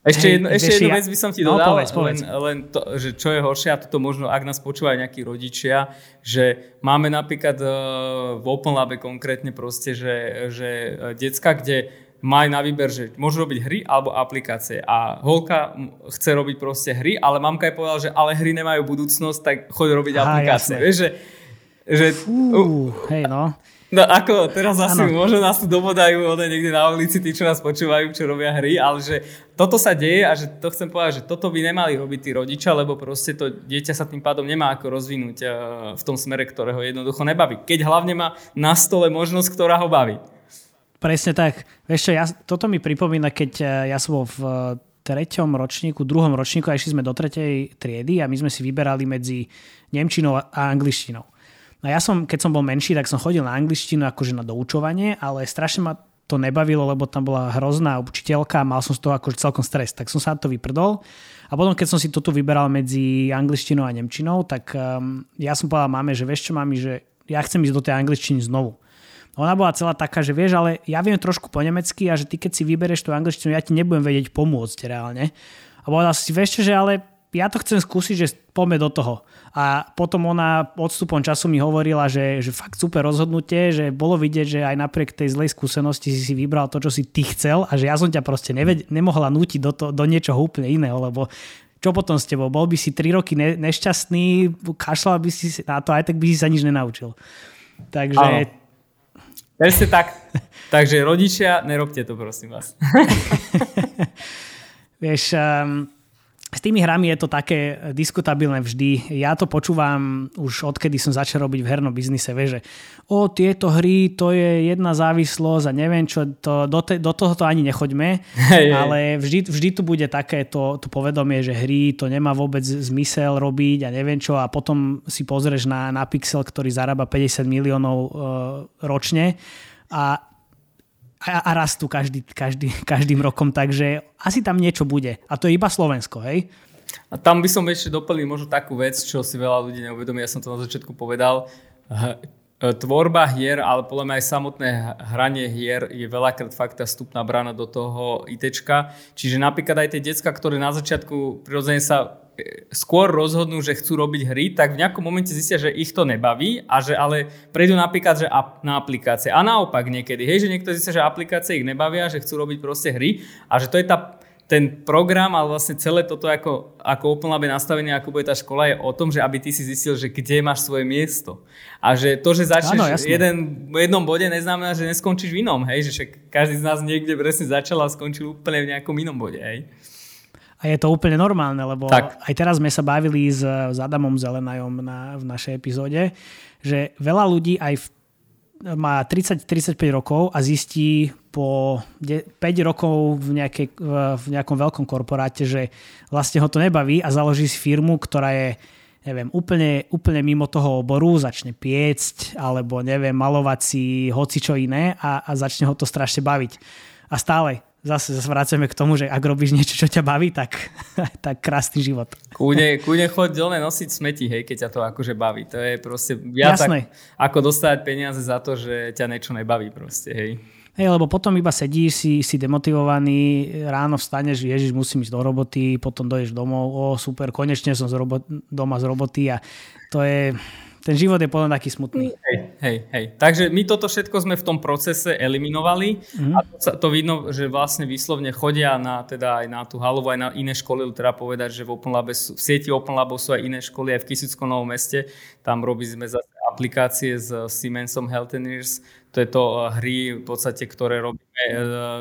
ešte, Hej, jedno, ešte jednu vec by som ti no, dodal, no, povedz, povedz. len, len to, že čo je horšie, a toto možno, ak nás počúvajú nejakí rodičia, že máme napríklad uh, v Open Labe konkrétne proste, že, že uh, decka, kde majú na výber, že môžu robiť hry alebo aplikácie. A holka chce robiť proste hry, ale mamka je povedala, že ale hry nemajú budúcnosť, tak choď robiť Aha, aplikácie. Vieš, že, že, Fú, hej no. No ako, teraz asi ano. možno nás tu dobodajú one niekde na ulici, tí, čo nás počúvajú, čo robia hry, ale že toto sa deje a že to chcem povedať, že toto by nemali robiť tí rodičia, lebo proste to dieťa sa tým pádom nemá ako rozvinúť eh, v tom smere, ktorého jednoducho nebaví. Keď hlavne má na stole možnosť, ktorá ho baví. Presne tak. Vieš čo, ja, toto mi pripomína, keď eh, ja som bol v eh, treťom ročníku, druhom ročníku a išli sme do tretej triedy a my sme si vyberali medzi Nemčinou a angličtinou. No ja som, keď som bol menší, tak som chodil na angličtinu akože na doučovanie, ale strašne ma to nebavilo, lebo tam bola hrozná učiteľka a mal som z toho akože celkom stres. Tak som sa to vyprdol. A potom, keď som si to tu vyberal medzi angličtinou a nemčinou, tak um, ja som povedal máme, že vieš čo, mami, že ja chcem ísť do tej angličtiny znovu. Ona bola celá taká, že vieš, ale ja viem trošku po nemecky a že ty keď si vybereš tú angličtinu, ja ti nebudem vedieť pomôcť reálne. A povedal si, vieš čo, že ale ja to chcem skúsiť, že poďme do toho. A potom ona odstupom času mi hovorila, že, že fakt super rozhodnutie, že bolo vidieť, že aj napriek tej zlej skúsenosti si si vybral to, čo si ty chcel a že ja som ťa proste neved- nemohla nútiť do, to, do niečoho úplne iného, lebo čo potom s tebou? Bol by si 3 roky ne- nešťastný, kašľal by si na to, aj tak by si sa nič nenaučil. Takže... Presne tak. Takže rodičia, nerobte to prosím vás. Vieš, um, s tými hrami je to také diskutabilné vždy. Ja to počúvam už odkedy som začal robiť v hernom biznise, vie, že o tieto hry, to je jedna závislosť a neviem čo, to, do, te, do toho to ani nechoďme, hey, ale vždy, vždy tu bude také to, to povedomie, že hry to nemá vôbec zmysel robiť a neviem čo a potom si pozrieš na, na Pixel, ktorý zarába 50 miliónov uh, ročne a a, rastú každý, každý, každým rokom, takže asi tam niečo bude. A to je iba Slovensko, hej? A tam by som ešte doplnil možno takú vec, čo si veľa ľudí neuvedomí, ja som to na začiatku povedal. E, tvorba hier, ale podľa mňa aj samotné hranie hier je veľakrát fakt tá vstupná brána do toho ITčka. Čiže napríklad aj tie decka, ktoré na začiatku prirodzene sa skôr rozhodnú, že chcú robiť hry, tak v nejakom momente zistia, že ich to nebaví a že ale prejdú napríklad že na aplikácie. A naopak niekedy, hej, že niekto zistia, že aplikácie ich nebavia, že chcú robiť proste hry a že to je tá ten program, ale vlastne celé toto ako, ako Open Lab ako bude tá škola, je o tom, že aby ty si zistil, že kde máš svoje miesto. A že to, že začneš jeden, v jednom bode, neznamená, že neskončíš v inom. Hej? Že každý z nás niekde presne začal a skončil úplne v nejakom inom bode. Hej? A je to úplne normálne, lebo tak. aj teraz sme sa bavili s, s Adamom Zelenajom na, v našej epizóde, že veľa ľudí aj v, má 30-35 rokov a zistí po 5 rokov v, nejakej, v nejakom veľkom korporáte, že vlastne ho to nebaví a založí si firmu, ktorá je neviem, úplne, úplne mimo toho oboru, začne piecť alebo neviem, malovať si hoci čo iné a, a začne ho to strašne baviť. A stále zase, zase vraceme k tomu, že ak robíš niečo, čo ťa baví, tak, tak krásny život. Kúne, kúne choď dole nosiť smeti, hej, keď ťa to akože baví. To je proste viac Jasné. ako dostať peniaze za to, že ťa niečo nebaví proste, hej. Hej, lebo potom iba sedíš, si, si demotivovaný, ráno vstaneš, ježiš, musím ísť do roboty, potom dojdeš domov, o super, konečne som z robo- doma z roboty a to je, ten život je potom taký smutný. Hej, hej, hej. Takže my toto všetko sme v tom procese eliminovali. Mm-hmm. a to, sa, to vidno, že vlastne výslovne chodia na, teda aj na tú halovu, aj na iné školy, teda povedať, že v, Open Labe sú, v sieti Open Labov sú aj iné školy, aj v Kisickom Novom meste, tam robí sme zase aplikácie s Siemensom Healthineers, to je to eh, hry v podstate, ktoré robíme eh,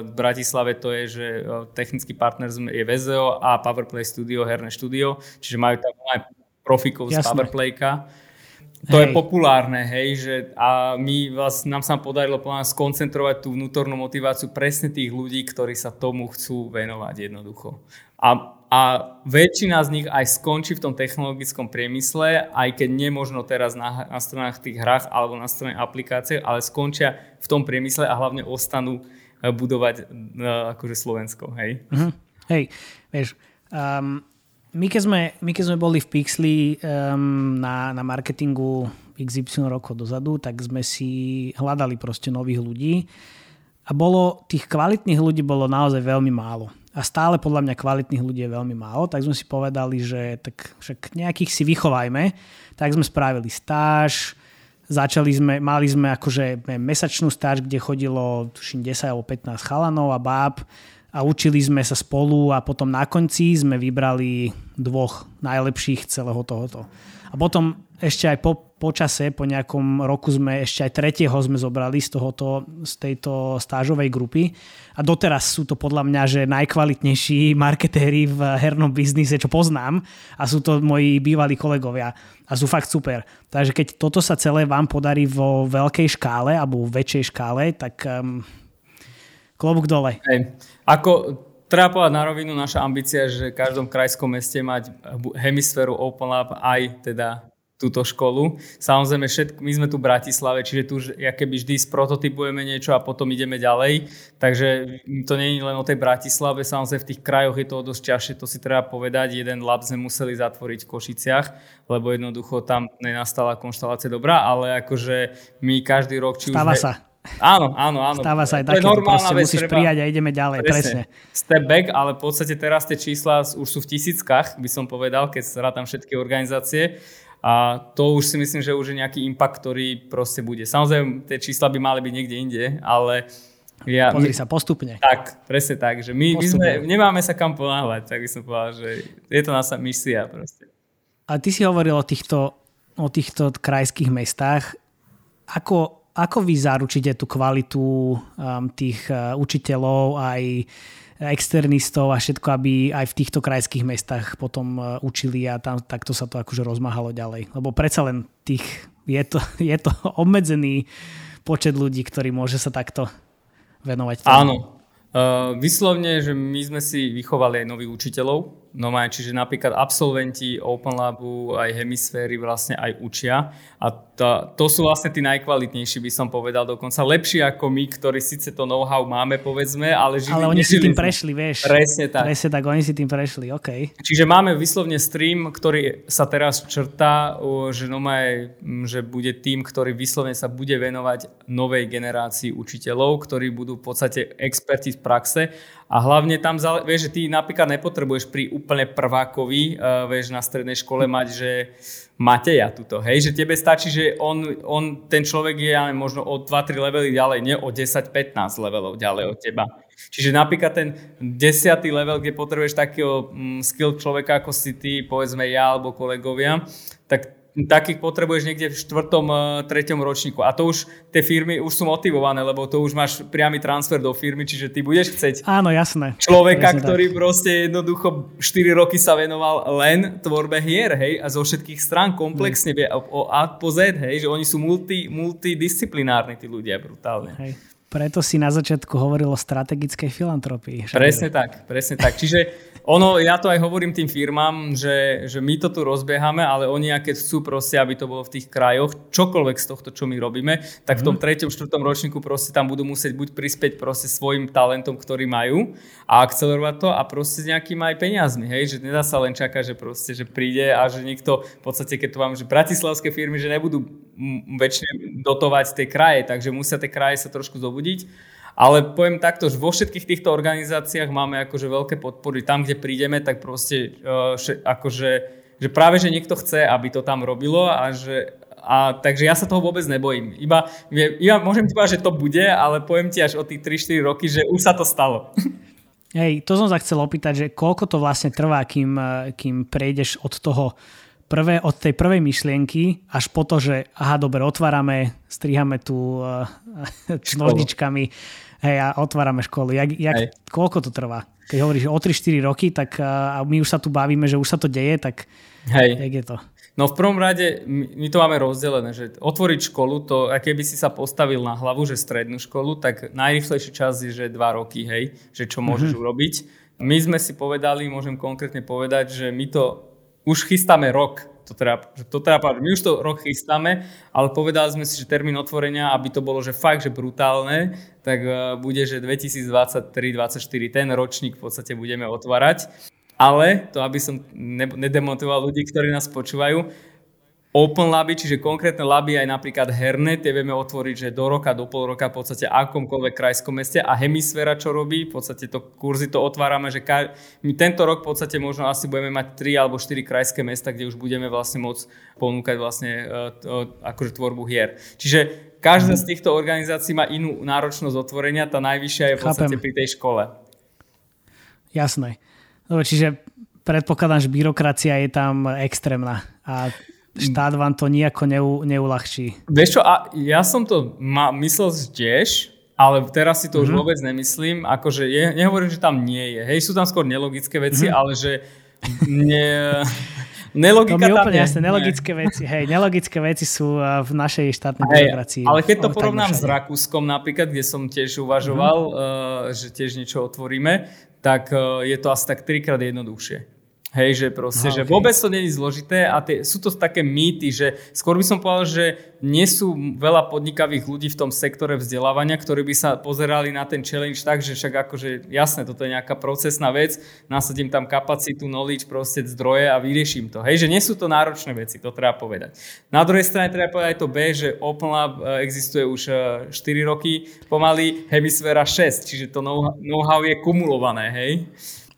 v Bratislave, to je, že eh, technický partner je VZO a Powerplay Studio, herné štúdio, čiže majú tam aj profikov z Powerplayka to hej. je populárne, hej, že a my vás, nám sa podarilo plán skoncentrovať tú vnútornú motiváciu presne tých ľudí, ktorí sa tomu chcú venovať jednoducho. A, a väčšina z nich aj skončí v tom technologickom priemysle, aj keď nemožno teraz na, na stranách tých hrách alebo na strane aplikácie, ale skončia v tom priemysle a hlavne ostanú eh, budovať uh, akože Slovensko, hej. Uh-huh. Hej, vieš, um, my keď sme, my keď sme boli v Pixli um, na, na marketingu XY rokov dozadu, tak sme si hľadali proste nových ľudí a bolo, tých kvalitných ľudí bolo naozaj veľmi málo. A stále podľa mňa kvalitných ľudí je veľmi málo, tak sme si povedali, že tak však nejakých si vychovajme. Tak sme spravili stáž, začali sme, mali sme akože mesačnú stáž, kde chodilo tuším 10 alebo 15 chalanov a báb a učili sme sa spolu a potom na konci sme vybrali dvoch najlepších celého tohoto. A potom ešte aj po, po po nejakom roku sme ešte aj tretieho sme zobrali z, tohoto, z tejto stážovej grupy a doteraz sú to podľa mňa, že najkvalitnejší marketéri v hernom biznise, čo poznám a sú to moji bývalí kolegovia a sú fakt super. Takže keď toto sa celé vám podarí vo veľkej škále alebo väčšej škále, tak um, klobúk dole. Hej. Ako treba povedať na rovinu, naša ambícia je, že v každom krajskom meste mať hemisféru Open Lab aj teda túto školu. Samozrejme, všetko, my sme tu v Bratislave, čiže tu keby vždy sprototypujeme niečo a potom ideme ďalej. Takže to nie je len o tej Bratislave, samozrejme v tých krajoch je to dosť ťažšie, to si treba povedať. Jeden lab sme museli zatvoriť v Košiciach, lebo jednoducho tam nenastala konštalácia dobrá, ale akože my každý rok... Či Stáva už sa. Áno, áno, áno. Stáva sa aj také, proste vec, musíš treba... prijať a ideme ďalej, presne. presne. Step back, ale v podstate teraz tie čísla už sú v tisíckach, by som povedal, keď sa tam všetky organizácie. A to už si myslím, že už je nejaký impact, ktorý proste bude. Samozrejme, tie čísla by mali byť niekde inde, ale ja, Pozri my, sa, postupne. Tak, presne tak, že my, my sme, nemáme sa kam ponáhľať, tak by som povedal, že je to naša misia proste. A ty si hovoril o týchto, o týchto krajských mestách. Ako, ako vy zaručíte tú kvalitu um, tých uh, učiteľov aj externistov a všetko, aby aj v týchto krajských mestách potom uh, učili a tam takto sa to akože rozmáhalo ďalej. Lebo predsa len tých, je to, je to obmedzený počet ľudí, ktorý môže sa takto venovať. Tomu. Áno, Uh, vyslovne, že my sme si vychovali aj nových učiteľov, No má, čiže napríklad absolventi Open Labu aj hemisféry vlastne aj učia a to, to sú vlastne tí najkvalitnejší by som povedal dokonca lepší ako my, ktorí síce to know-how máme povedzme, ale žili, Ale oni si tým prešli, vieš. Presne tak. Presne tak, oni si tým prešli, OK. Čiže máme vyslovne stream, ktorý sa teraz črtá, že, no má, že bude tým, ktorý vyslovne sa bude venovať novej generácii učiteľov, ktorí budú v podstate experti z praxe a hlavne tam, vieš, že ty napríklad nepotrebuješ pri úplne prvákovi, uh, vieš, na strednej škole mať, že Mateja tuto, hej, že tebe stačí, že on, on ten človek je ja možno o 2-3 levely ďalej, nie o 10-15 levelov ďalej od teba. Čiže napríklad ten desiatý level, kde potrebuješ takého mm, skill človeka ako si ty, povedzme ja alebo kolegovia, tak takých potrebuješ niekde v štvrtom, eh, treťom ročníku. A to už tie firmy už sú motivované, lebo to už máš priamy transfer do firmy, čiže ty budeš chcieť Áno, jasné. človeka, Presne ktorý tak. proste jednoducho 4 roky sa venoval len tvorbe hier, hej, a zo všetkých strán komplexne vie o A po Z, hej, že oni sú multi, multidisciplinárni tí ľudia brutálne. Hej. Preto si na začiatku hovoril o strategickej filantropii. Presne tak, presne tak. Čiže ono, ja to aj hovorím tým firmám, že, že my to tu rozbiehame, ale oni, keď chcú proste, aby to bolo v tých krajoch, čokoľvek z tohto, čo my robíme, tak v tom mhm. treťom, štvrtom ročníku proste tam budú musieť buď prispieť proste svojim talentom, ktorý majú a akcelerovať to a proste s nejakými aj peniazmi, hej, že nedá sa len čakať, že proste, že príde a že niekto, v podstate, keď to mám, že bratislavské firmy, že nebudú väčšine dotovať tie kraje, takže musia tie kraje sa trošku zobudiť ale poviem takto, že vo všetkých týchto organizáciách máme akože veľké podpory. Tam, kde prídeme, tak proste uh, akože, že práve, že niekto chce, aby to tam robilo a že a, takže ja sa toho vôbec nebojím. Iba, iba môžem ti povedať, že to bude, ale poviem ti až o tých 3-4 roky, že už sa to stalo. Hej, to som sa chcel opýtať, že koľko to vlastne trvá, kým, kým prejdeš od toho prvé, od tej prvej myšlienky až po to, že aha, dobre, otvárame, strihame tu uh, nožničkami hej, a otvárame školu. Jak, jak, koľko to trvá? Keď hovoríš o 3-4 roky, tak a my už sa tu bavíme, že už sa to deje, tak hej. jak je to? No v prvom rade my to máme rozdelené, že otvoriť školu, to a keby si sa postavil na hlavu, že strednú školu, tak najrychlejší čas je, že 2 roky, hej, že čo môžeš mm-hmm. urobiť. My sme si povedali, môžem konkrétne povedať, že my to už chystáme rok to teda, to teda my už to rok chystáme, ale povedali sme si, že termín otvorenia, aby to bolo že fakt, že brutálne, tak uh, bude, že 2023-2024 ten ročník v podstate budeme otvárať. Ale to, aby som ne, nedemontoval ľudí, ktorí nás počúvajú, Open laby, čiže konkrétne laby aj napríklad herné, tie vieme otvoriť, že do roka, do pol roka v podstate akomkoľvek krajskom meste a hemisféra čo robí, v podstate to kurzy to otvárame, že ka- my tento rok v podstate možno asi budeme mať 3 alebo 4 krajské mesta, kde už budeme vlastne môcť ponúkať vlastne uh, to, akože tvorbu hier. Čiže každá z týchto organizácií má inú náročnosť otvorenia, tá najvyššia je v podstate Chápem. pri tej škole. Jasné. Dobre, čiže predpokladám, že byrokracia je tam extrémna a štát vám to nejako neu, neulahčí. Vieš čo, a ja som to ma, myslel tiež, ale teraz si to mm-hmm. už mhm. vôbec nemyslím. Akože je, nehovorím, že tam nie je. Hej, sú tam skôr nelogické veci, mm-hmm. ale že ne, nelogika to mi úplne jasné, nelogické veci. Hej, nelogické veci sú uh, v našej štátnej byrokracii. Ale keď to porovnám s Rakúskom napríklad, kde som tiež uvažoval, mm-hmm. uh, že tiež niečo otvoríme, tak uh, je to asi tak trikrát jednoduchšie. Hej, že proste, Aha, že okay. vôbec to není zložité a tie, sú to také mýty, že skôr by som povedal, že nie sú veľa podnikavých ľudí v tom sektore vzdelávania, ktorí by sa pozerali na ten challenge tak, že však akože jasné, toto je nejaká procesná vec, nasadím tam kapacitu, knowledge, proste zdroje a vyrieším to. Hej, že nie sú to náročné veci, to treba povedať. Na druhej strane treba povedať aj to B, že Open Lab e, existuje už 4 e, roky, pomaly Hemisféra 6, čiže to know-how je kumulované, hej.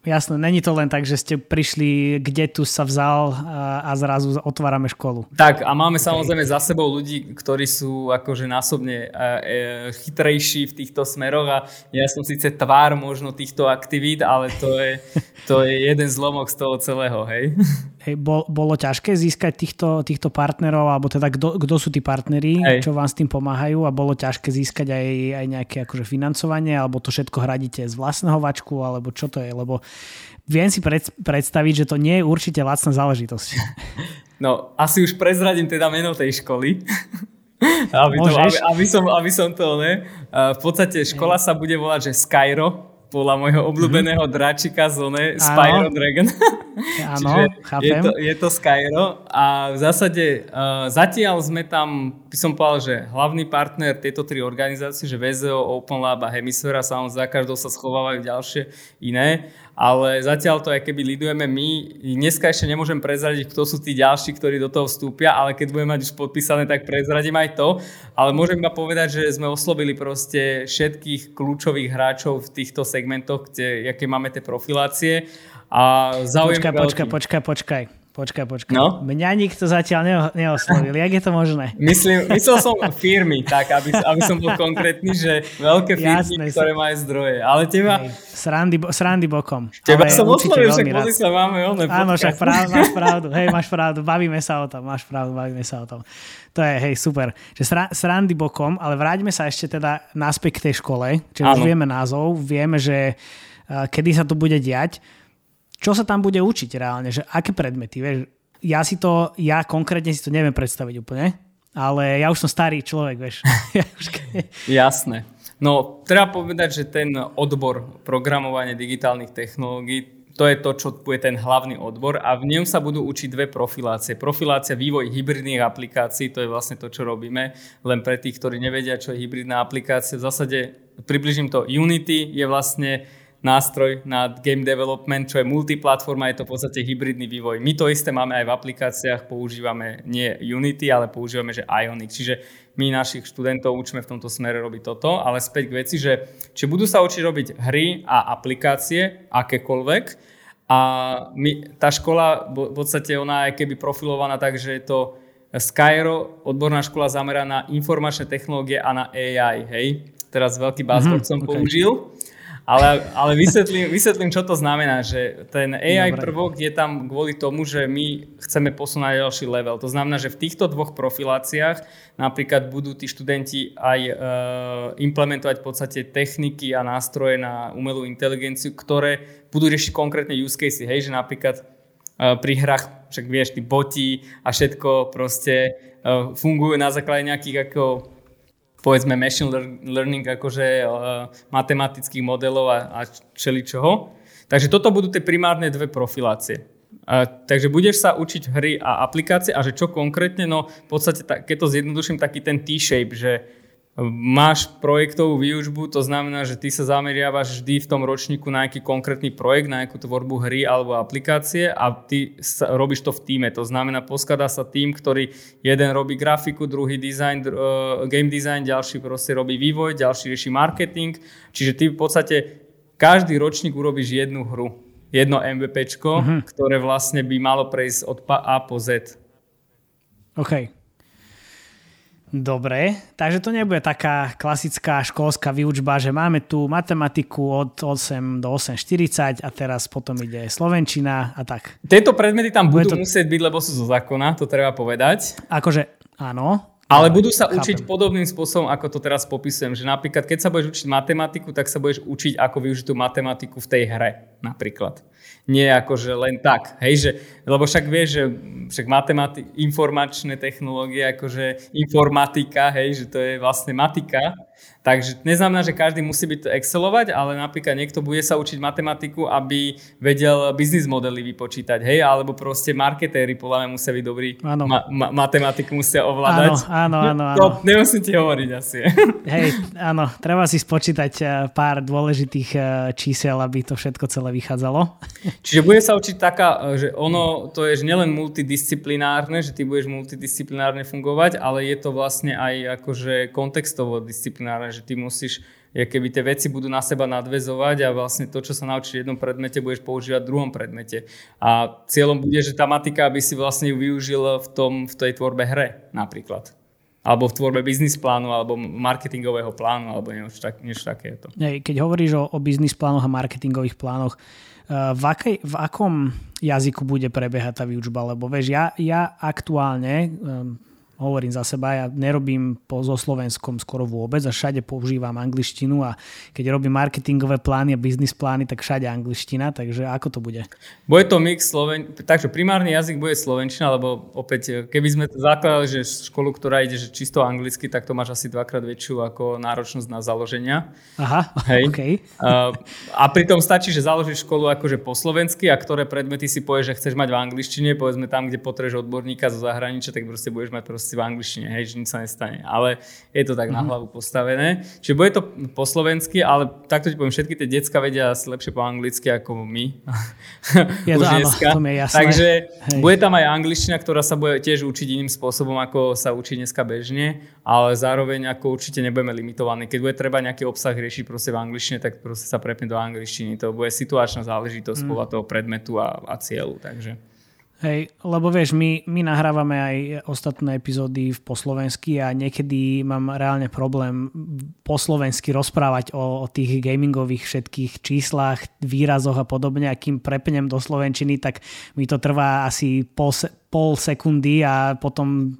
Jasné, není to len tak, že ste prišli, kde tu sa vzal a, zrazu otvárame školu. Tak a máme okay. samozrejme za sebou ľudí, ktorí sú akože násobne e, e, chytrejší v týchto smeroch a ja som síce tvár možno týchto aktivít, ale to je, to je jeden zlomok z toho celého, hej? hej, bol, bolo ťažké získať týchto, týchto partnerov, alebo teda kto sú tí partneri, hej. čo vám s tým pomáhajú a bolo ťažké získať aj, aj nejaké akože financovanie, alebo to všetko hradíte z vlastného vačku, alebo čo to je, lebo viem si pred, predstaviť, že to nie je určite lacná záležitosť. No, asi už prezradím teda meno tej školy. aby, to, aby, aby, som, aby som to, ne? V podstate škola sa bude volať, že Skyro, podľa môjho obľúbeného mm-hmm. dráčika z one, Spyro Dragon. Áno, chápem. Je to, je to Skyro a v zásade uh, zatiaľ sme tam, by som povedal, že hlavný partner tieto tri organizácie, že VZO, Open Lab a Hemisfera, samozrejme za každou sa schovávajú ďalšie iné ale zatiaľ to aj keby lidujeme my. Dneska ešte nemôžem prezradiť, kto sú tí ďalší, ktorí do toho vstúpia, ale keď budeme mať už podpísané, tak prezradím aj to. Ale môžem iba povedať, že sme oslovili proste všetkých kľúčových hráčov v týchto segmentoch, kde, aké máme tie profilácie. A počkaj, počkaj, počkaj, počkaj. Počkaj, počkaj. No? Mňa nikto zatiaľ neo, neoslovil. Jak je to možné? Myslím, myslel som firmy, tak, aby, aby som bol konkrétny, že veľké firmy, Jasné, ktoré majú zdroje. Ale teba... Hej, srandy, srandy bokom. Teba Ale som oslovil, však pozri sa, máme oné Áno, však práv, máš pravdu. Hej, máš pravdu. Bavíme sa o tom. Máš pravdu, bavíme sa o tom. To je, hej, super. Že sra, srandy bokom, ale vráťme sa ešte teda naspäť k tej škole. Čiže už vieme názov, vieme, že uh, kedy sa to bude diať čo sa tam bude učiť reálne, že aké predmety, vieš, ja si to, ja konkrétne si to neviem predstaviť úplne, ale ja už som starý človek, vieš. Jasné. No, treba povedať, že ten odbor programovania digitálnych technológií, to je to, čo bude ten hlavný odbor a v ňom sa budú učiť dve profilácie. Profilácia vývoj hybridných aplikácií, to je vlastne to, čo robíme, len pre tých, ktorí nevedia, čo je hybridná aplikácia. V zásade približím to, Unity je vlastne nástroj na game development, čo je multiplatforma, je to v podstate hybridný vývoj. My to isté máme aj v aplikáciách, používame nie Unity, ale používame, že Ionic. Čiže my našich študentov učíme v tomto smere robiť toto, ale späť k veci, že či budú sa učiť robiť hry a aplikácie, akékoľvek, a my, tá škola, v podstate ona je keby profilovaná tak, že je to Skyro, odborná škola zameraná na informačné technológie a na AI, hej? Teraz veľký buzzword mm-hmm, som okay. použil. Ale, ale vysvetlím, vysvetlím, čo to znamená, že ten AI Dobre. prvok je tam kvôli tomu, že my chceme posunúť ďalší level. To znamená, že v týchto dvoch profiláciách napríklad budú tí študenti aj uh, implementovať v podstate techniky a nástroje na umelú inteligenciu, ktoré budú riešiť konkrétne use cases. Hej, že napríklad uh, pri hrách, však vieš, tí boti a všetko proste uh, fungujú na základe nejakých ako povedzme machine learning, akože uh, matematických modelov a, a čeličoho. Takže toto budú tie primárne dve profilácie. Uh, takže budeš sa učiť hry a aplikácie a že čo konkrétne, no v podstate, keď to zjednoduším, taký ten T-shape, že máš projektovú výučbu, to znamená, že ty sa zameriavaš vždy v tom ročníku na nejaký konkrétny projekt, na nejakú tvorbu hry alebo aplikácie a ty sa, robíš to v týme. To znamená, poskladá sa tým, ktorý jeden robí grafiku, druhý design, uh, game design, ďalší proste robí vývoj, ďalší rieši marketing. Čiže ty v podstate každý ročník urobíš jednu hru, jedno MVPčko, uh-huh. ktoré vlastne by malo prejsť od A po Z. OK. Dobre, takže to nebude taká klasická školská výučba, že máme tu matematiku od 8 do 8.40 a teraz potom ide slovenčina a tak. Tieto predmety tam bude budú to... musieť byť, lebo sú zo zákona, to treba povedať. Akože áno, ale budú sa Chápem. učiť podobným spôsobom, ako to teraz popisujem. Že napríklad, keď sa budeš učiť matematiku, tak sa budeš učiť, ako využiť tú matematiku v tej hre. Napríklad. Nie ako, že len tak. Hej, že, lebo však vieš, že však informačné technológie, akože informatika, hej, že to je vlastne matika Takže neznamená, že každý musí byť excelovať, ale napríklad niekto bude sa učiť matematiku, aby vedel biznis modely vypočítať, hej, alebo proste marketéri podľa mňa musia byť dobrí, áno. Ma- ma- matematiku musia ovládať. Áno, áno, áno. áno. To nemusím ti hovoriť asi. Hej, áno, treba si spočítať eh, pár dôležitých eh, čísel, aby to všetko celé vychádzalo. Čiže bude sa učiť taká, eh, že ono to je nielen multidisciplinárne, že ty budeš multidisciplinárne fungovať, ale je to vlastne aj akože kontextovo disciplinárne, že ty musíš, keby tie veci budú na seba nadvezovať a vlastne to, čo sa naučíš v jednom predmete, budeš používať v druhom predmete. A cieľom bude, že tá matika, aby si vlastne ju využil v, tom, v tej tvorbe hre napríklad. alebo v tvorbe biznis plánu, alebo marketingového plánu, alebo niečo, tak, niečo takéto. Keď hovoríš o, o biznis plánoch a marketingových plánoch, uh, v, akej, v akom jazyku bude prebiehať tá výučba? Lebo vieš, ja, ja aktuálne, um, hovorím za seba, ja nerobím po, so Slovenskom skoro vôbec a všade používam angličtinu a keď robím marketingové plány a biznis plány, tak všade angličtina, takže ako to bude? Bude to mix Sloven... Takže primárny jazyk bude slovenčina, lebo opäť, keby sme to zakladali, že školu, ktorá ide že čisto anglicky, tak to máš asi dvakrát väčšiu ako náročnosť na založenia. Aha, Hej. OK. A, a pritom stačí, že založíš školu akože po slovensky a ktoré predmety si povieš, že chceš mať v angličtine, povedzme tam, kde potrebuješ odborníka zo zahraničia, tak proste budeš mať proste si v angličtine, hej, že nič sa nestane. Ale je to tak mm-hmm. na mhm. hlavu postavené. Čiže bude to po slovensky, ale takto ti poviem, všetky tie decka vedia lepšie po anglicky ako my. Je to áno, to mi je jasné. Takže hej. bude tam aj angličtina, ktorá sa bude tiež učiť iným spôsobom, ako sa učí dneska bežne, ale zároveň ako určite nebudeme limitovaní. Keď bude treba nejaký obsah riešiť proste v angličtine, tak proste sa prepne do angličtiny. To bude situačná záležitosť mm. podľa toho predmetu a, a cieľu. Takže. Hej, lebo vieš, my, my nahrávame aj ostatné epizódy po slovensky a niekedy mám reálne problém po slovensky rozprávať o, o tých gamingových všetkých číslach, výrazoch a podobne. A kým prepnem do slovenčiny, tak mi to trvá asi pol, pol sekundy a potom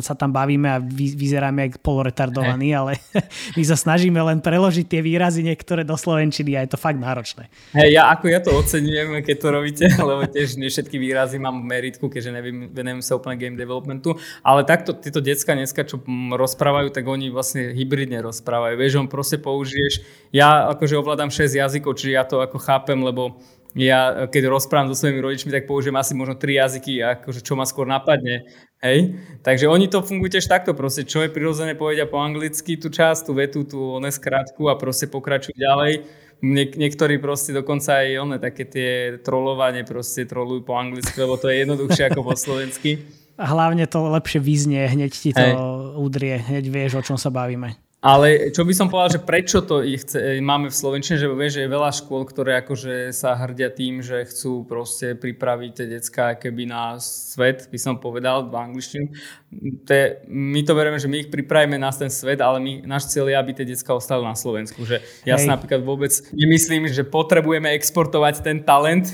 sa tam bavíme a vyzeráme jak poloretardovaní, hey. ale my sa snažíme len preložiť tie výrazy niektoré do slovenčiny a je to fakt náročné. Hej, ja ako ja to oceňujem, keď to robíte, lebo tiež nie všetky výrazy mám v meritku, keďže neviem, venujem sa úplne game developmentu, ale takto tieto decka dneska, čo rozprávajú, tak oni vlastne hybridne rozprávajú. Vieš, on proste použiješ, ja akože ovládam 6 jazykov, čiže ja to ako chápem, lebo ja keď rozprávam so svojimi rodičmi, tak použijem asi možno tri jazyky, akože čo ma skôr napadne. Hej? Takže oni to fungujú tiež takto, proste čo je prirodzené povedia po anglicky tú časť, tú vetu, tú oné skratku a proste pokračujú ďalej. Niek- niektorí proste dokonca aj one také tie trolovanie proste trolujú po anglicky, lebo to je jednoduchšie ako po slovensky. A hlavne to lepšie vyznie, hneď ti to Hej. udrie, hneď vieš, o čom sa bavíme. Ale čo by som povedal, že prečo to chce, máme v Slovenčine, že vieš, že je veľa škôl, ktoré akože sa hrdia tým, že chcú proste pripraviť tie decka keby na svet, by som povedal v angličtine. Te, my to veríme, že my ich pripravíme na ten svet, ale my, náš cieľ je, aby tie decka ostali na Slovensku. Že ja si napríklad vôbec nemyslím, že potrebujeme exportovať ten talent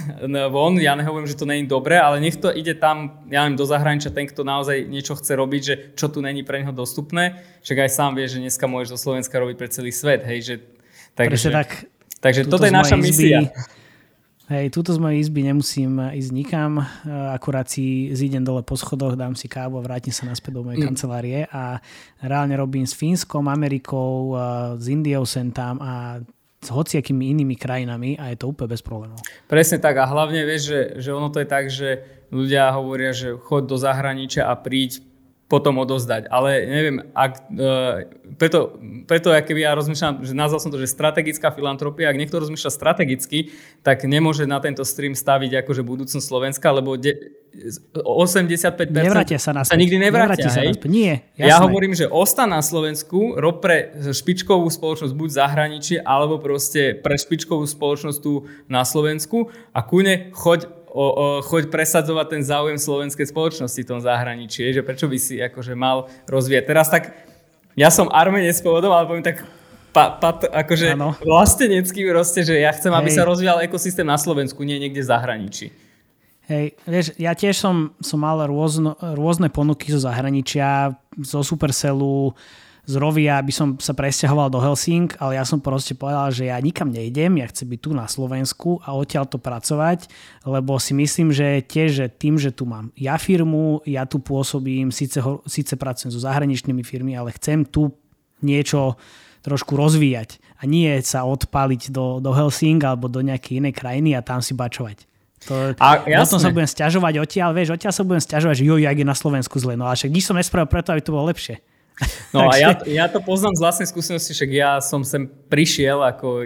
von. Ja nehovorím, že to není dobré, ale nech to ide tam, ja neviem, do zahraničia, ten, kto naozaj niečo chce robiť, že čo tu není pre neho dostupné. Však aj sám vie, že dneska môžeš zo Slovenska robiť pre celý svet. Hej, že, takže, tak. Takže toto je naša izby, misia. Hej, túto z mojej izby nemusím ísť nikam, akurát si zídem dole po schodoch, dám si kávu a vrátim sa naspäť do mojej mm. kancelárie a reálne robím s Fínskom, Amerikou, s Indiou sem tam a s hociakými inými krajinami a je to úplne bez problémov. Presne tak a hlavne vieš, že, že ono to je tak, že ľudia hovoria, že chod do zahraničia a príď potom odozdať. Ale neviem, ak, e, preto, preto keby ja rozmýšľam, že nazval som to, že strategická filantropia, ak niekto rozmýšľa strategicky, tak nemôže na tento stream staviť akože budúcnosť Slovenska, lebo de, 85% nevrátia sa, sa nikdy nevrátia. nevrátia sa naspäť. Nie, jasné. Ja hovorím, že ostan na Slovensku, rob pre špičkovú spoločnosť buď v zahraničí, alebo proste pre špičkovú spoločnosť tu na Slovensku a kune choď o, o, choď presadzovať ten záujem slovenskej spoločnosti v tom zahraničí, že prečo by si akože mal rozvíjať. Teraz tak, ja som armenec pôvodom, ale poviem tak pa, pa, akože ano. vlastenecký proste, že ja chcem, Hej. aby sa rozvíjal ekosystém na Slovensku, nie niekde v zahraničí. Hej, vieš, ja tiež som, som mal rôzno, rôzne ponuky zo zahraničia, zo Supercellu, z Rovia by som sa presťahoval do Helsing, ale ja som proste povedal, že ja nikam nejdem, ja chcem byť tu na Slovensku a odtiaľ to pracovať, lebo si myslím, že tiež že tým, že tu mám ja firmu, ja tu pôsobím, síce, síce pracujem so zahraničnými firmy, ale chcem tu niečo trošku rozvíjať a nie sa odpaliť do, do Helsing alebo do nejakej inej krajiny a tam si bačovať. To, a potom sa budem stiažovať odtiaľ, vieš, odtiaľ sa budem stiažovať, že jo, jak je na Slovensku zle. No a však nič som nespravil preto, aby to bolo lepšie. No a ja, ja to poznám z vlastnej skúsenosti, však ja som sem prišiel ako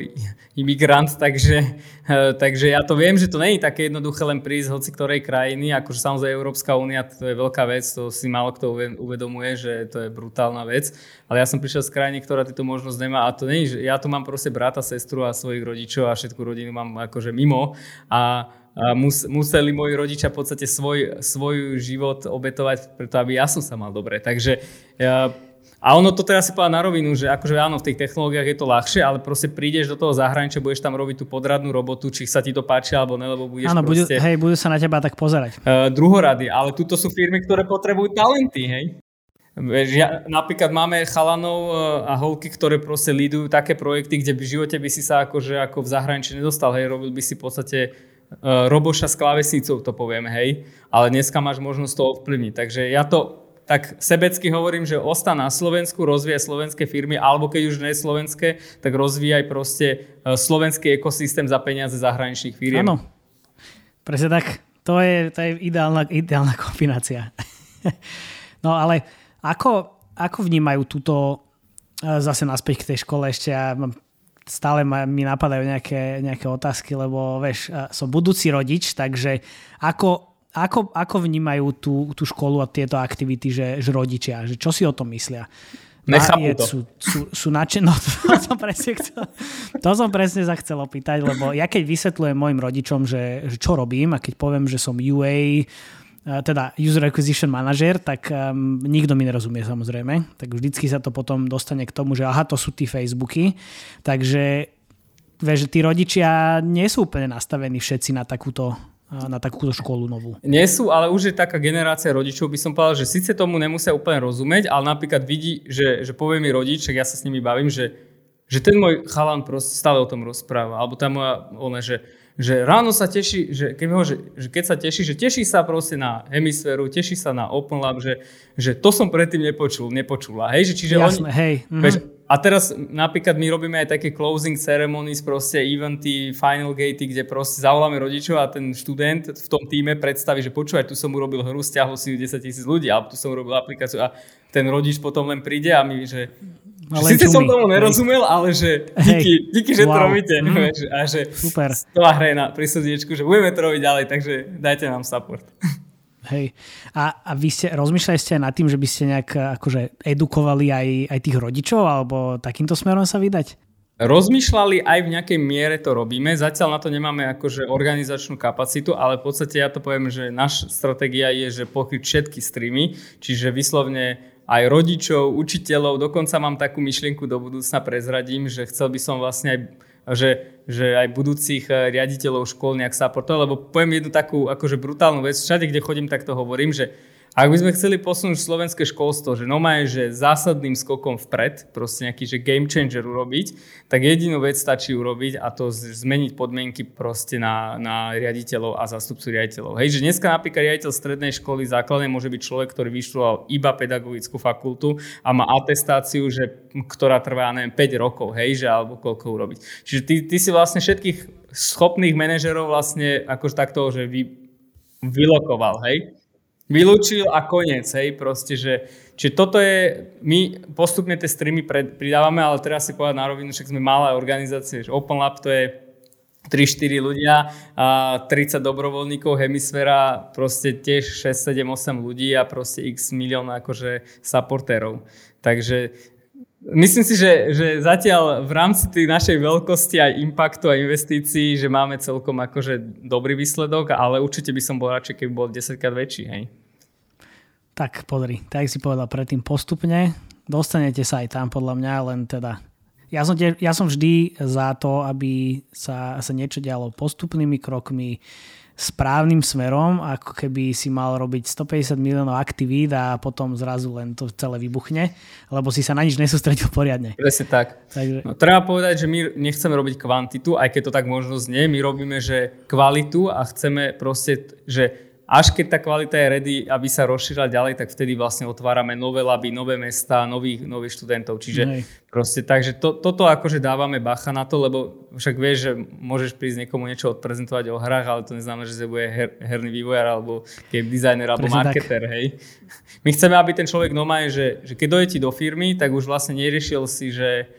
imigrant, takže, eh, takže ja to viem, že to nie je také jednoduché len prísť hoci ktorej krajiny, akože samozrejme Európska únia, to je veľká vec, to si málo kto uvedomuje, že to je brutálna vec, ale ja som prišiel z krajiny, ktorá túto možnosť nemá a to nie je, že ja tu mám proste brata, sestru a svojich rodičov a všetku rodinu mám akože mimo a a mus, museli moji rodičia v podstate svoj, svoj život obetovať preto, aby ja som sa mal dobre. Takže ja, a ono to teraz si povedať na rovinu, že akože áno, v tých technológiách je to ľahšie, ale proste prídeš do toho zahraničia, budeš tam robiť tú podradnú robotu, či sa ti to páči alebo ne, lebo budeš áno, proste... Áno, hej, budú sa na teba tak pozerať. Uh, druhorady, ale tuto sú firmy, ktoré potrebujú talenty, hej. Ja, napríklad máme chalanov e, a holky, ktoré proste lídujú také projekty, kde v živote by si sa akože ako v zahraničí nedostal, hej, robil by si v podstate roboša s klávesnicou, to poviem, hej, ale dneska máš možnosť to ovplyvniť. Takže ja to tak sebecky hovorím, že ostan na Slovensku, rozvíjaj slovenské firmy, alebo keď už nie je slovenské, tak rozvíjaj proste e, slovenský ekosystém za peniaze zahraničných firiem. Áno, presne tak. To je, to je ideálna, ideálna kombinácia. no ale ako, ako vnímajú túto, e, zase naspäť k tej škole ešte, ja mám stále ma, mi napadajú nejaké, nejaké otázky, lebo vieš, e, som budúci rodič, takže ako, ako, ako vnímajú tú, tú školu a tieto aktivity, že, že rodičia, že čo si o tom myslia? Nechápu to. Sú, sú, sú načen... no, to, som presne chcel, to som presne sa chcel opýtať, lebo ja keď vysvetľujem mojim rodičom, že, že čo robím a keď poviem, že som UA, teda User Acquisition Manager, tak um, nikto mi nerozumie samozrejme. Tak vždycky sa to potom dostane k tomu, že aha, to sú tí Facebooky. Takže vieš, tí rodičia nie sú úplne nastavení všetci na takúto na takúto školu novú. Nie sú, ale už je taká generácia rodičov, by som povedal, že síce tomu nemusia úplne rozumieť, ale napríklad vidí, že, že povie mi rodič, ja sa s nimi bavím, že, že ten môj chalan proste stále o tom rozpráva. Alebo tá moja, ona, že, že ráno sa teší, že keď, ho, že, že keď sa teší, že teší sa proste na hemisféru, teší sa na Open Lab, že, že to som predtým nepočul, nepočula. Hej, že čiže Jasné, oni, hej. Mm-hmm. A teraz napríklad my robíme aj také closing ceremonies, proste eventy, final gatey, kde proste zavoláme rodičov a ten študent v tom týme predstaví, že počúvaj, tu som urobil hru, stiahol si 10 tisíc ľudí, alebo tu som urobil aplikáciu a ten rodič potom len príde a my, že ale Sice som tomu nerozumel, ale že díky, hey. díky že wow. to robíte. Mm. A že Super. to hraje na prísediečku, že budeme to robiť ďalej, takže dajte nám support. Hej. A, a vy ste, rozmýšľali ste aj nad tým, že by ste nejak akože edukovali aj, aj tých rodičov alebo takýmto smerom sa vydať? Rozmýšľali aj v nejakej miere to robíme. Zatiaľ na to nemáme akože organizačnú kapacitu, ale v podstate ja to poviem, že naša stratégia je, že pokryť všetky streamy, čiže vyslovne aj rodičov, učiteľov, dokonca mám takú myšlienku do budúcna prezradím, že chcel by som vlastne aj že, že aj budúcich eh, riaditeľov škôl nejak supportovať, lebo poviem jednu takú akože brutálnu vec, všade, kde chodím, tak to hovorím, že ak by sme chceli posunúť slovenské školstvo, že normálne, že zásadným skokom vpred, proste nejaký že game changer urobiť, tak jedinú vec stačí urobiť a to zmeniť podmienky proste na, na riaditeľov a zástupcu riaditeľov. Hej, že dneska napríklad riaditeľ strednej školy základnej môže byť človek, ktorý vyštudoval iba pedagogickú fakultu a má atestáciu, že, ktorá trvá, neviem, 5 rokov, hej, že alebo koľko urobiť. Čiže ty, ty si vlastne všetkých schopných manažerov vlastne akože takto, že vy, vylokoval, hej vylúčil a koniec, hej, proste, že čiže toto je, my postupne tie streamy pred, pridávame, ale teraz si povedať na rovinu, však sme malá organizácie, že Open Lab to je 3-4 ľudia a 30 dobrovoľníkov, hemisféra, proste tiež 6, 7, 8 ľudí a proste x milión akože supportérov. Takže Myslím si, že, že zatiaľ v rámci tej našej veľkosti aj impaktu a investícií, že máme celkom akože dobrý výsledok, ale určite by som bol radšej, keby bol 10 krát väčší, hej. Tak podri, tak si povedal predtým postupne, dostanete sa aj tam podľa mňa, len teda ja som, ja som vždy za to, aby sa, sa niečo dialo postupnými krokmi, správnym smerom, ako keby si mal robiť 150 miliónov aktivít a potom zrazu len to celé vybuchne, lebo si sa na nič nesústredil poriadne. Presne tak. Takže... No, treba povedať, že my nechceme robiť kvantitu, aj keď to tak možno znie, my robíme, že kvalitu a chceme proste, že až keď tá kvalita je ready, aby sa rozšírila ďalej, tak vtedy vlastne otvárame nové laby, nové mesta, nových, nových študentov. Čiže Nej. proste, takže to, toto akože dávame bacha na to, lebo však vieš, že môžeš prísť niekomu niečo odprezentovať o hrách, ale to neznamená, že sa bude her, herný vývojár alebo game designer alebo Prečo marketer, hej. My chceme, aby ten človek normálne, že, že keď dojde ti do firmy, tak už vlastne neriešil si, že,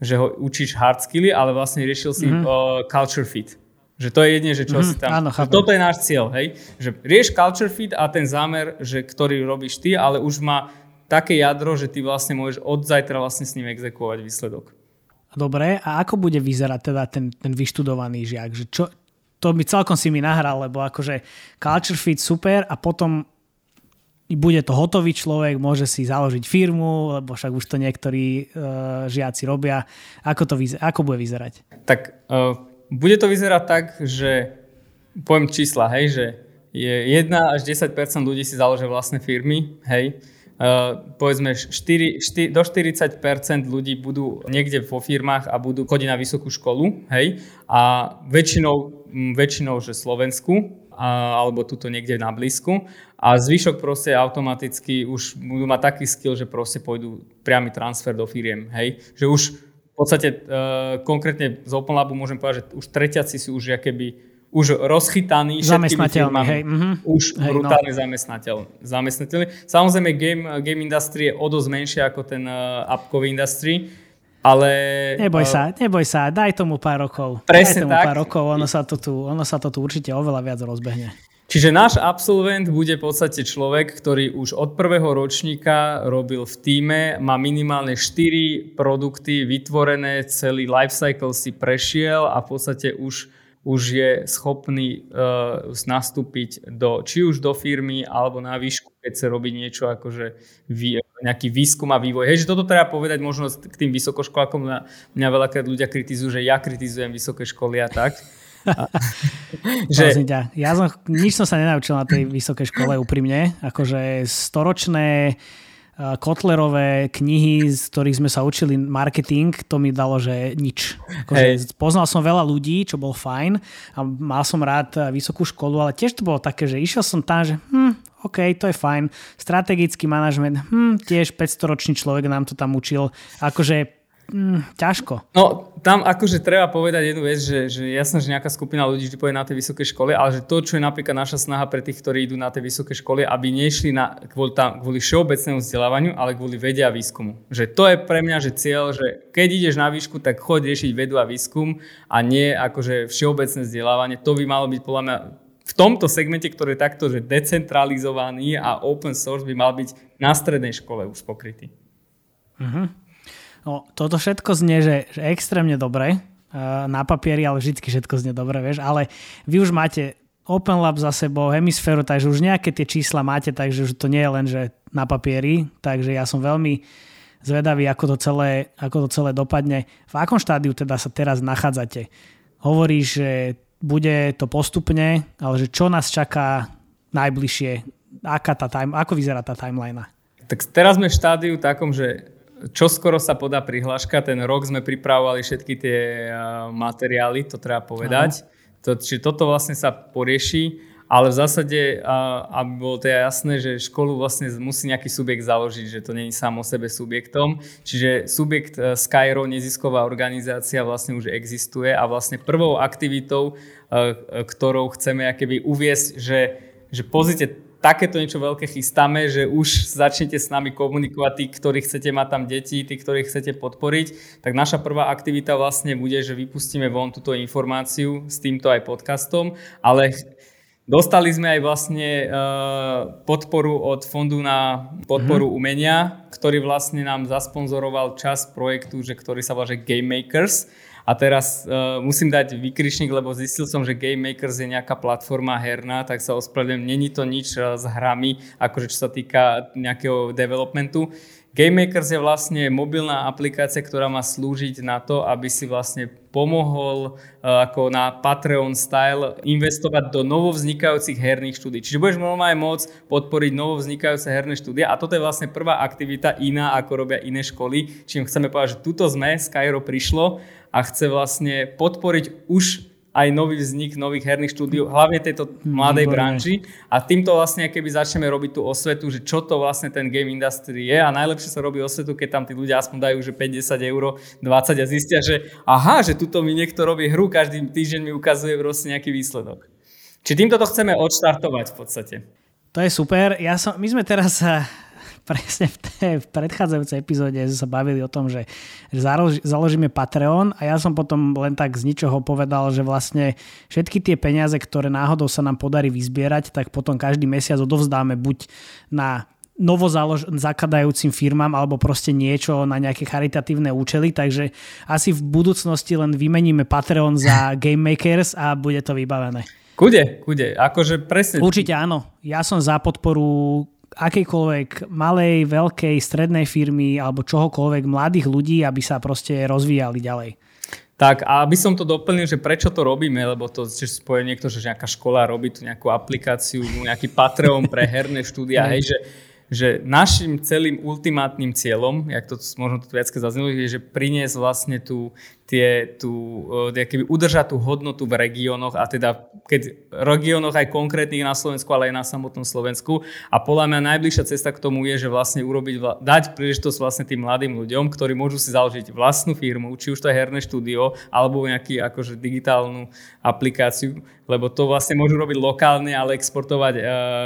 že ho učíš hard skilly, ale vlastne riešil si mm-hmm. uh, culture fit. Že to je jedine, že čo mm, si tam... Áno, toto je náš cieľ, hej? Že rieš culture fit a ten zámer, že ktorý robíš ty, ale už má také jadro, že ty vlastne môžeš od zajtra vlastne s ním exekuovať výsledok. Dobre, a ako bude vyzerať teda ten, ten vyštudovaný žiak? Že čo, to mi celkom si mi nahral, lebo akože culture fit super a potom bude to hotový človek, môže si založiť firmu, lebo však už to niektorí uh, žiaci robia. Ako to vyzer- ako bude vyzerať? Tak uh, bude to vyzerať tak, že poviem čísla, hej, že je 1 až 10% ľudí si založia vlastné firmy, hej, Uh, povedzme 4, 4, do 40% ľudí budú niekde vo firmách a budú chodiť na vysokú školu, hej, a väčšinou, väčšinou že Slovensku, a, alebo tuto niekde na blízku. A zvyšok proste automaticky už budú mať taký skill, že proste pôjdu priamy transfer do firiem, hej, že už podstate uh, konkrétne z Open Labu môžem povedať, že už tretiaci sú už keby už rozchytaný zamestnateľný, hej. Mm-hmm. Už hej, no. brutálne no. zamestnateľ, zamestnateľný. Samozrejme, game, game industry je o dosť menšie ako ten uh, appkový industry, ale... Neboj uh, sa, neboj sa, daj tomu pár rokov. Presne daj tomu tak. pár rokov, ono sa, to tu, ono sa to tu určite oveľa viac rozbehne. Čiže náš absolvent bude v podstate človek, ktorý už od prvého ročníka robil v týme, má minimálne 4 produkty vytvorené, celý lifecycle si prešiel a v podstate už už je schopný uh, nastúpiť do, či už do firmy alebo na výšku, keď sa robí niečo akože vý, nejaký výskum a vývoj. Hej, že toto treba povedať možno k tým vysokoškolákom. Mňa, mňa veľakrát ľudia kritizujú, že ja kritizujem vysoké školy a tak. Že... ťa. Ja som, nič som sa nenaučil na tej vysokej škole úprimne. Akože storočné Kotlerové knihy, z ktorých sme sa učili marketing, to mi dalo, že nič. Akože poznal som veľa ľudí, čo bol fajn a mal som rád vysokú školu, ale tiež to bolo také, že išiel som tam, že hm, OK, to je fajn. Strategický manažment, hm, tiež 500-ročný človek nám to tam učil. Akože mm, ťažko. No, tam akože treba povedať jednu vec, že, že jasné, že nejaká skupina ľudí vždy pôjde na tej vysokej škole, ale že to, čo je napríklad naša snaha pre tých, ktorí idú na tej vysokej škole, aby nešli na, kvôli, tam, kvôli všeobecnému vzdelávaniu, ale kvôli vede a výskumu. Že to je pre mňa že cieľ, že keď ideš na výšku, tak choď riešiť vedu a výskum a nie akože všeobecné vzdelávanie. To by malo byť podľa mňa v tomto segmente, ktorý je takto že decentralizovaný a open source by mal byť na strednej škole už pokrytý. Uh-huh. No, toto všetko znie, že, že extrémne dobre uh, na papieri, ale vždy všetko znie dobre, vieš, ale vy už máte Open Lab za sebou, hemisféru, takže už nejaké tie čísla máte, takže už to nie je len, že na papieri, takže ja som veľmi zvedavý, ako to celé, ako to celé dopadne. V akom štádiu teda sa teraz nachádzate? Hovoríš, že bude to postupne, ale že čo nás čaká najbližšie? Aká tá time, ako vyzerá tá timeline? Tak teraz sme v štádiu takom, že čo skoro sa podá prihláška, ten rok sme pripravovali všetky tie materiály, to treba povedať. To, čiže toto vlastne sa porieši, ale v zásade, aby bolo to jasné, že školu vlastne musí nejaký subjekt založiť, že to není sám o sebe subjektom. Čiže subjekt e, Skyro, nezisková organizácia, vlastne už existuje a vlastne prvou aktivitou, e, ktorou chceme akéby uviesť, že, že pozrite, takéto niečo veľké chystáme, že už začnete s nami komunikovať tí, ktorí chcete mať tam deti, tí, ktorí chcete podporiť, tak naša prvá aktivita vlastne bude, že vypustíme von túto informáciu s týmto aj podcastom, ale Dostali sme aj vlastne uh, podporu od Fondu na podporu mm-hmm. umenia, ktorý vlastne nám zasponzoroval čas projektu, že, ktorý sa volá že Game Makers a teraz uh, musím dať vykričník, lebo zistil som, že Game Makers je nejaká platforma herná, tak sa ospravedlňujem, není to nič uh, s hrami, akože čo sa týka nejakého developmentu. Game Makers je vlastne mobilná aplikácia, ktorá má slúžiť na to, aby si vlastne pomohol uh, ako na Patreon style investovať do novovznikajúcich herných štúdí. Čiže budeš normálne môcť podporiť novovznikajúce herné štúdie a toto je vlastne prvá aktivita iná, ako robia iné školy. Čím chceme povedať, že tuto sme, Skyro prišlo a chce vlastne podporiť už aj nový vznik nových herných štúdií, hlavne tejto mladej Výborné. branži. A týmto vlastne, keby začneme robiť tú osvetu, že čo to vlastne ten game industry je a najlepšie sa robí osvetu, keď tam tí ľudia aspoň dajú, že 50 eur, 20 a zistia, že aha, že tuto mi niekto robí hru, každý týždeň mi ukazuje proste nejaký výsledok. Či týmto to chceme odštartovať v podstate. To je super. Ja som, my sme teraz presne v tej v predchádzajúcej epizóde sa bavili o tom, že, že založíme Patreon a ja som potom len tak z ničoho povedal, že vlastne všetky tie peniaze, ktoré náhodou sa nám podarí vyzbierať, tak potom každý mesiac odovzdáme buď na novo založ- zakladajúcim firmám alebo proste niečo na nejaké charitatívne účely, takže asi v budúcnosti len vymeníme Patreon za Game Makers a bude to vybavené. Kude, kude, akože presne. Určite áno. Ja som za podporu akejkoľvek malej, veľkej, strednej firmy alebo čohokoľvek mladých ľudí, aby sa proste rozvíjali ďalej. Tak a aby som to doplnil, že prečo to robíme, lebo to že spoje niekto, že nejaká škola robí tu nejakú aplikáciu, nejaký Patreon pre herné štúdia, hej, že že našim celým ultimátnym cieľom, jak to možno to viac zaznelo, je, že priniesť vlastne tú, tie, tú, e, keby udržať tú hodnotu v regiónoch a teda keď regiónoch aj konkrétnych na Slovensku, ale aj na samotnom Slovensku. A podľa mňa najbližšia cesta k tomu je, že vlastne urobiť, dať príležitosť vlastne tým mladým ľuďom, ktorí môžu si založiť vlastnú firmu, či už to je herné štúdio, alebo nejaký akože digitálnu aplikáciu, lebo to vlastne môžu robiť lokálne, ale exportovať uh,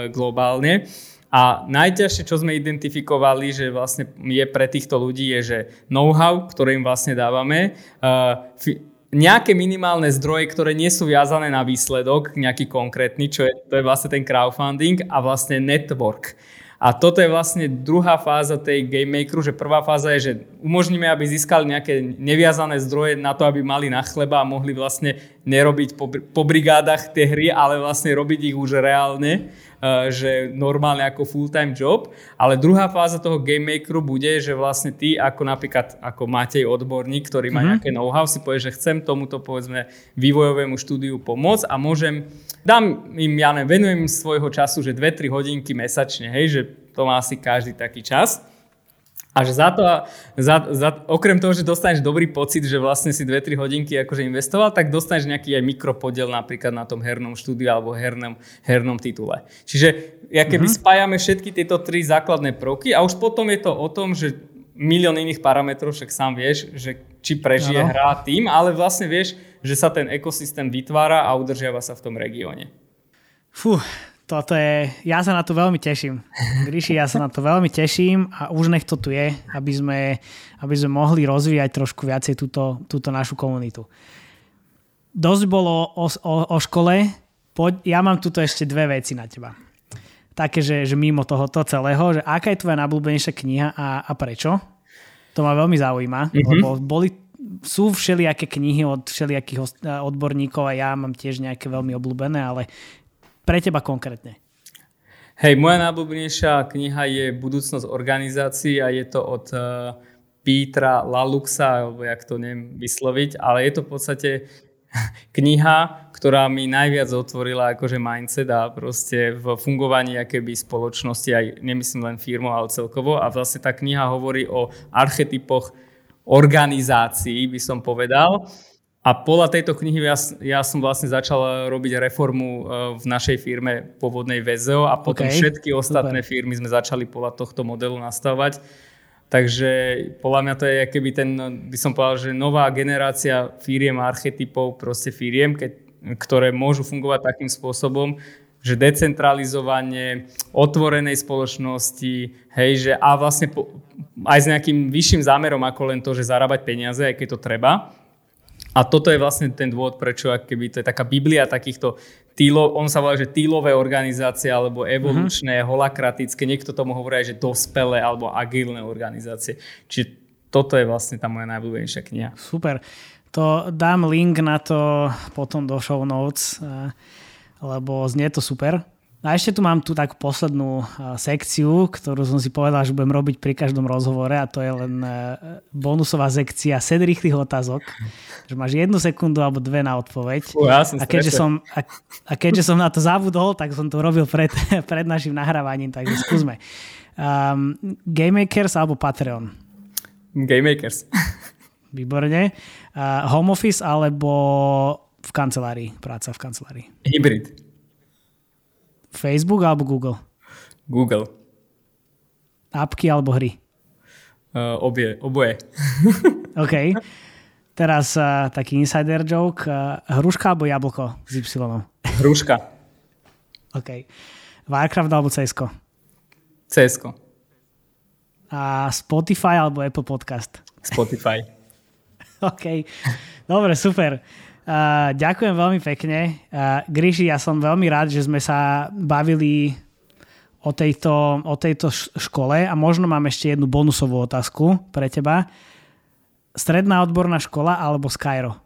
globálne. A najťažšie, čo sme identifikovali, že vlastne je pre týchto ľudí, je, že know-how, ktoré im vlastne dávame, uh, nejaké minimálne zdroje, ktoré nie sú viazané na výsledok, nejaký konkrétny, čo je, to je vlastne ten crowdfunding a vlastne network. A toto je vlastne druhá fáza tej game makeru, že prvá fáza je, že umožníme, aby získali nejaké neviazané zdroje na to, aby mali na chleba a mohli vlastne nerobiť po, po brigádach tie hry, ale vlastne robiť ich už reálne že normálne ako full-time job, ale druhá fáza toho game makeru bude, že vlastne ty ako napríklad ako Matej odborník, ktorý má mm-hmm. nejaké know-how, si povie, že chcem tomuto povedzme vývojovému štúdiu pomôcť a môžem, dám im, ja neviem, venujem im svojho času, že 2-3 hodinky mesačne, hej, že to má asi každý taký čas a že za to, za, za, okrem toho, že dostaneš dobrý pocit, že vlastne si 2-3 hodinky akože investoval, tak dostaneš nejaký aj mikropodiel napríklad na tom hernom štúdiu alebo hernom, hernom titule. Čiže ja keby mm-hmm. spájame všetky tieto tri základné prvky a už potom je to o tom, že milión iných parametrov, však sám vieš, že či prežije ano. hra tým, ale vlastne vieš, že sa ten ekosystém vytvára a udržiava sa v tom regióne. Fú, toto je, ja sa na to veľmi teším. Gríši, ja sa na to veľmi teším a už nech to tu je, aby sme, aby sme mohli rozvíjať trošku viacej túto, túto našu komunitu. Dosť bolo o, o, o škole, poď, ja mám tuto ešte dve veci na teba. Také, že, že mimo tohoto celého, že aká je tvoja najblúbenejšia kniha a, a prečo? To ma veľmi zaujíma, mm-hmm. lebo boli, sú všelijaké knihy od všelijakých odborníkov a ja mám tiež nejaké veľmi obľúbené, ale pre teba konkrétne? Hej, moja najblúbenejšia kniha je Budúcnosť organizácií a je to od uh, Petra Laluxa, alebo jak to neviem vysloviť, ale je to v podstate kniha, ktorá mi najviac otvorila akože mindset a proste v fungovaní akéby spoločnosti, aj nemyslím len firmu, ale celkovo. A vlastne tá kniha hovorí o archetypoch organizácií, by som povedal. A podľa tejto knihy ja, ja som vlastne začal robiť reformu e, v našej firme pôvodnej VZO a potom okay. všetky ostatné Super. firmy sme začali podľa tohto modelu nastavovať. Takže podľa mňa to je keby ten, by som povedal, že nová generácia firiem a archetypov proste firiem, keď, ktoré môžu fungovať takým spôsobom, že decentralizovanie otvorenej spoločnosti, hej, že a vlastne po, aj s nejakým vyšším zámerom ako len to, že zarábať peniaze, aj keď to treba, a toto je vlastne ten dôvod, prečo keby to je taká biblia takýchto týlov, on sa volá, že týlové organizácie alebo evolučné, uh-huh. holakratické, niekto tomu hovorí aj, že dospelé alebo agilné organizácie. Čiže toto je vlastne tá moja najblúbenejšia kniha. Super. To dám link na to potom do show notes, eh, lebo znie to super. A ešte tu mám tu takú poslednú sekciu, ktorú som si povedal, že budem robiť pri každom rozhovore a to je len e, bonusová sekcia sed rýchlych otázok. Že máš jednu sekundu alebo dve na odpoveď. Uh, ja som a, keďže som, a, a keďže som na to zabudol, tak som to robil pred, pred našim nahrávaním, takže skúsme. Um, Game Makers alebo Patreon? Game Makers. Výborne. Uh, home office alebo v kancelárii? Práca v kancelárii? Hybrid. Facebook alebo Google? Google. Apky alebo hry? Uh, obie, oboje. OK. Teraz uh, taký insider joke. Uh, hruška alebo jablko s Y? Hruška. OK. Warcraft alebo CSko? CSko. A Spotify alebo Apple Podcast? Spotify. OK. Dobre, super. Uh, ďakujem veľmi pekne. Uh, Gríši, ja som veľmi rád, že sme sa bavili o tejto, o tejto škole a možno mám ešte jednu bonusovú otázku pre teba. Stredná odborná škola alebo Skyro?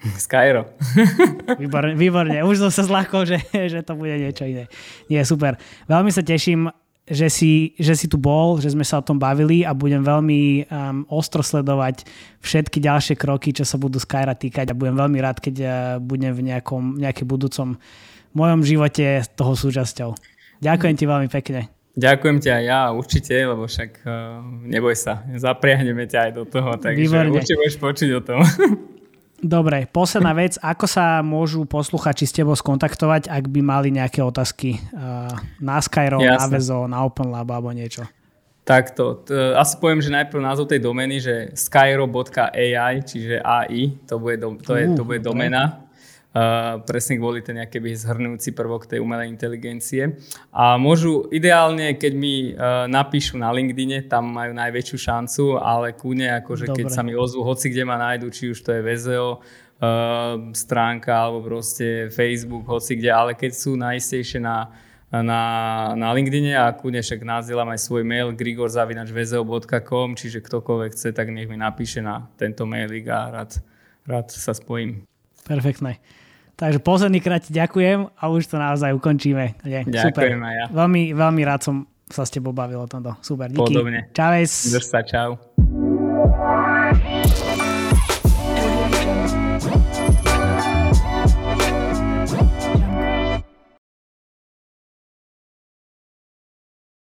Skyro. výborne, výborne. Už som sa zľahkol, že, že to bude niečo iné. Nie, super. Veľmi sa teším, že si, že si tu bol, že sme sa o tom bavili a budem veľmi um, ostro sledovať všetky ďalšie kroky, čo sa budú Skyra týkať a budem veľmi rád, keď uh, budem v nejakom, nejakej budúcom mojom živote toho súčasťou. Ďakujem ti veľmi pekne. Ďakujem aj ja, určite, lebo však uh, neboj sa, zapriahneme ťa aj do toho, takže Výborne. určite budeš počuť o tom. Dobre, posledná vec, ako sa môžu posluchači s tebou skontaktovať, ak by mali nejaké otázky uh, na Skyro, Jasne. na Vezo, na OpenLab alebo niečo? Takto, asi poviem, že najprv názov tej domény, že skyro.ai, čiže AI, to bude, do, to je, to bude domena. Presne kvôli ten nejaký zhrnujúci prvok tej umelej inteligencie. A môžu ideálne, keď mi uh, napíšu na LinkedIne, tam majú najväčšiu šancu, ale kúne, akože Dobre. keď sa mi ozvu, hoci kde ma nájdu, či už to je VZO, uh, stránka alebo proste Facebook, hoci kde, ale keď sú najistejšie na, na, na LinkedIne a kúne však nazdielam aj svoj mail grigor.vzeo.com, čiže ktokoľvek chce, tak nech mi napíše na tento mailik a rád, rád sa spojím. Perfektné. Takže posledný krát ti ďakujem a už to naozaj ukončíme. Je, ďakujem super. aj ja. Veľmi, veľmi rád som sa s tebou bavil o tomto. Super, díky. Podobne. Čaves. Drž sa, čau.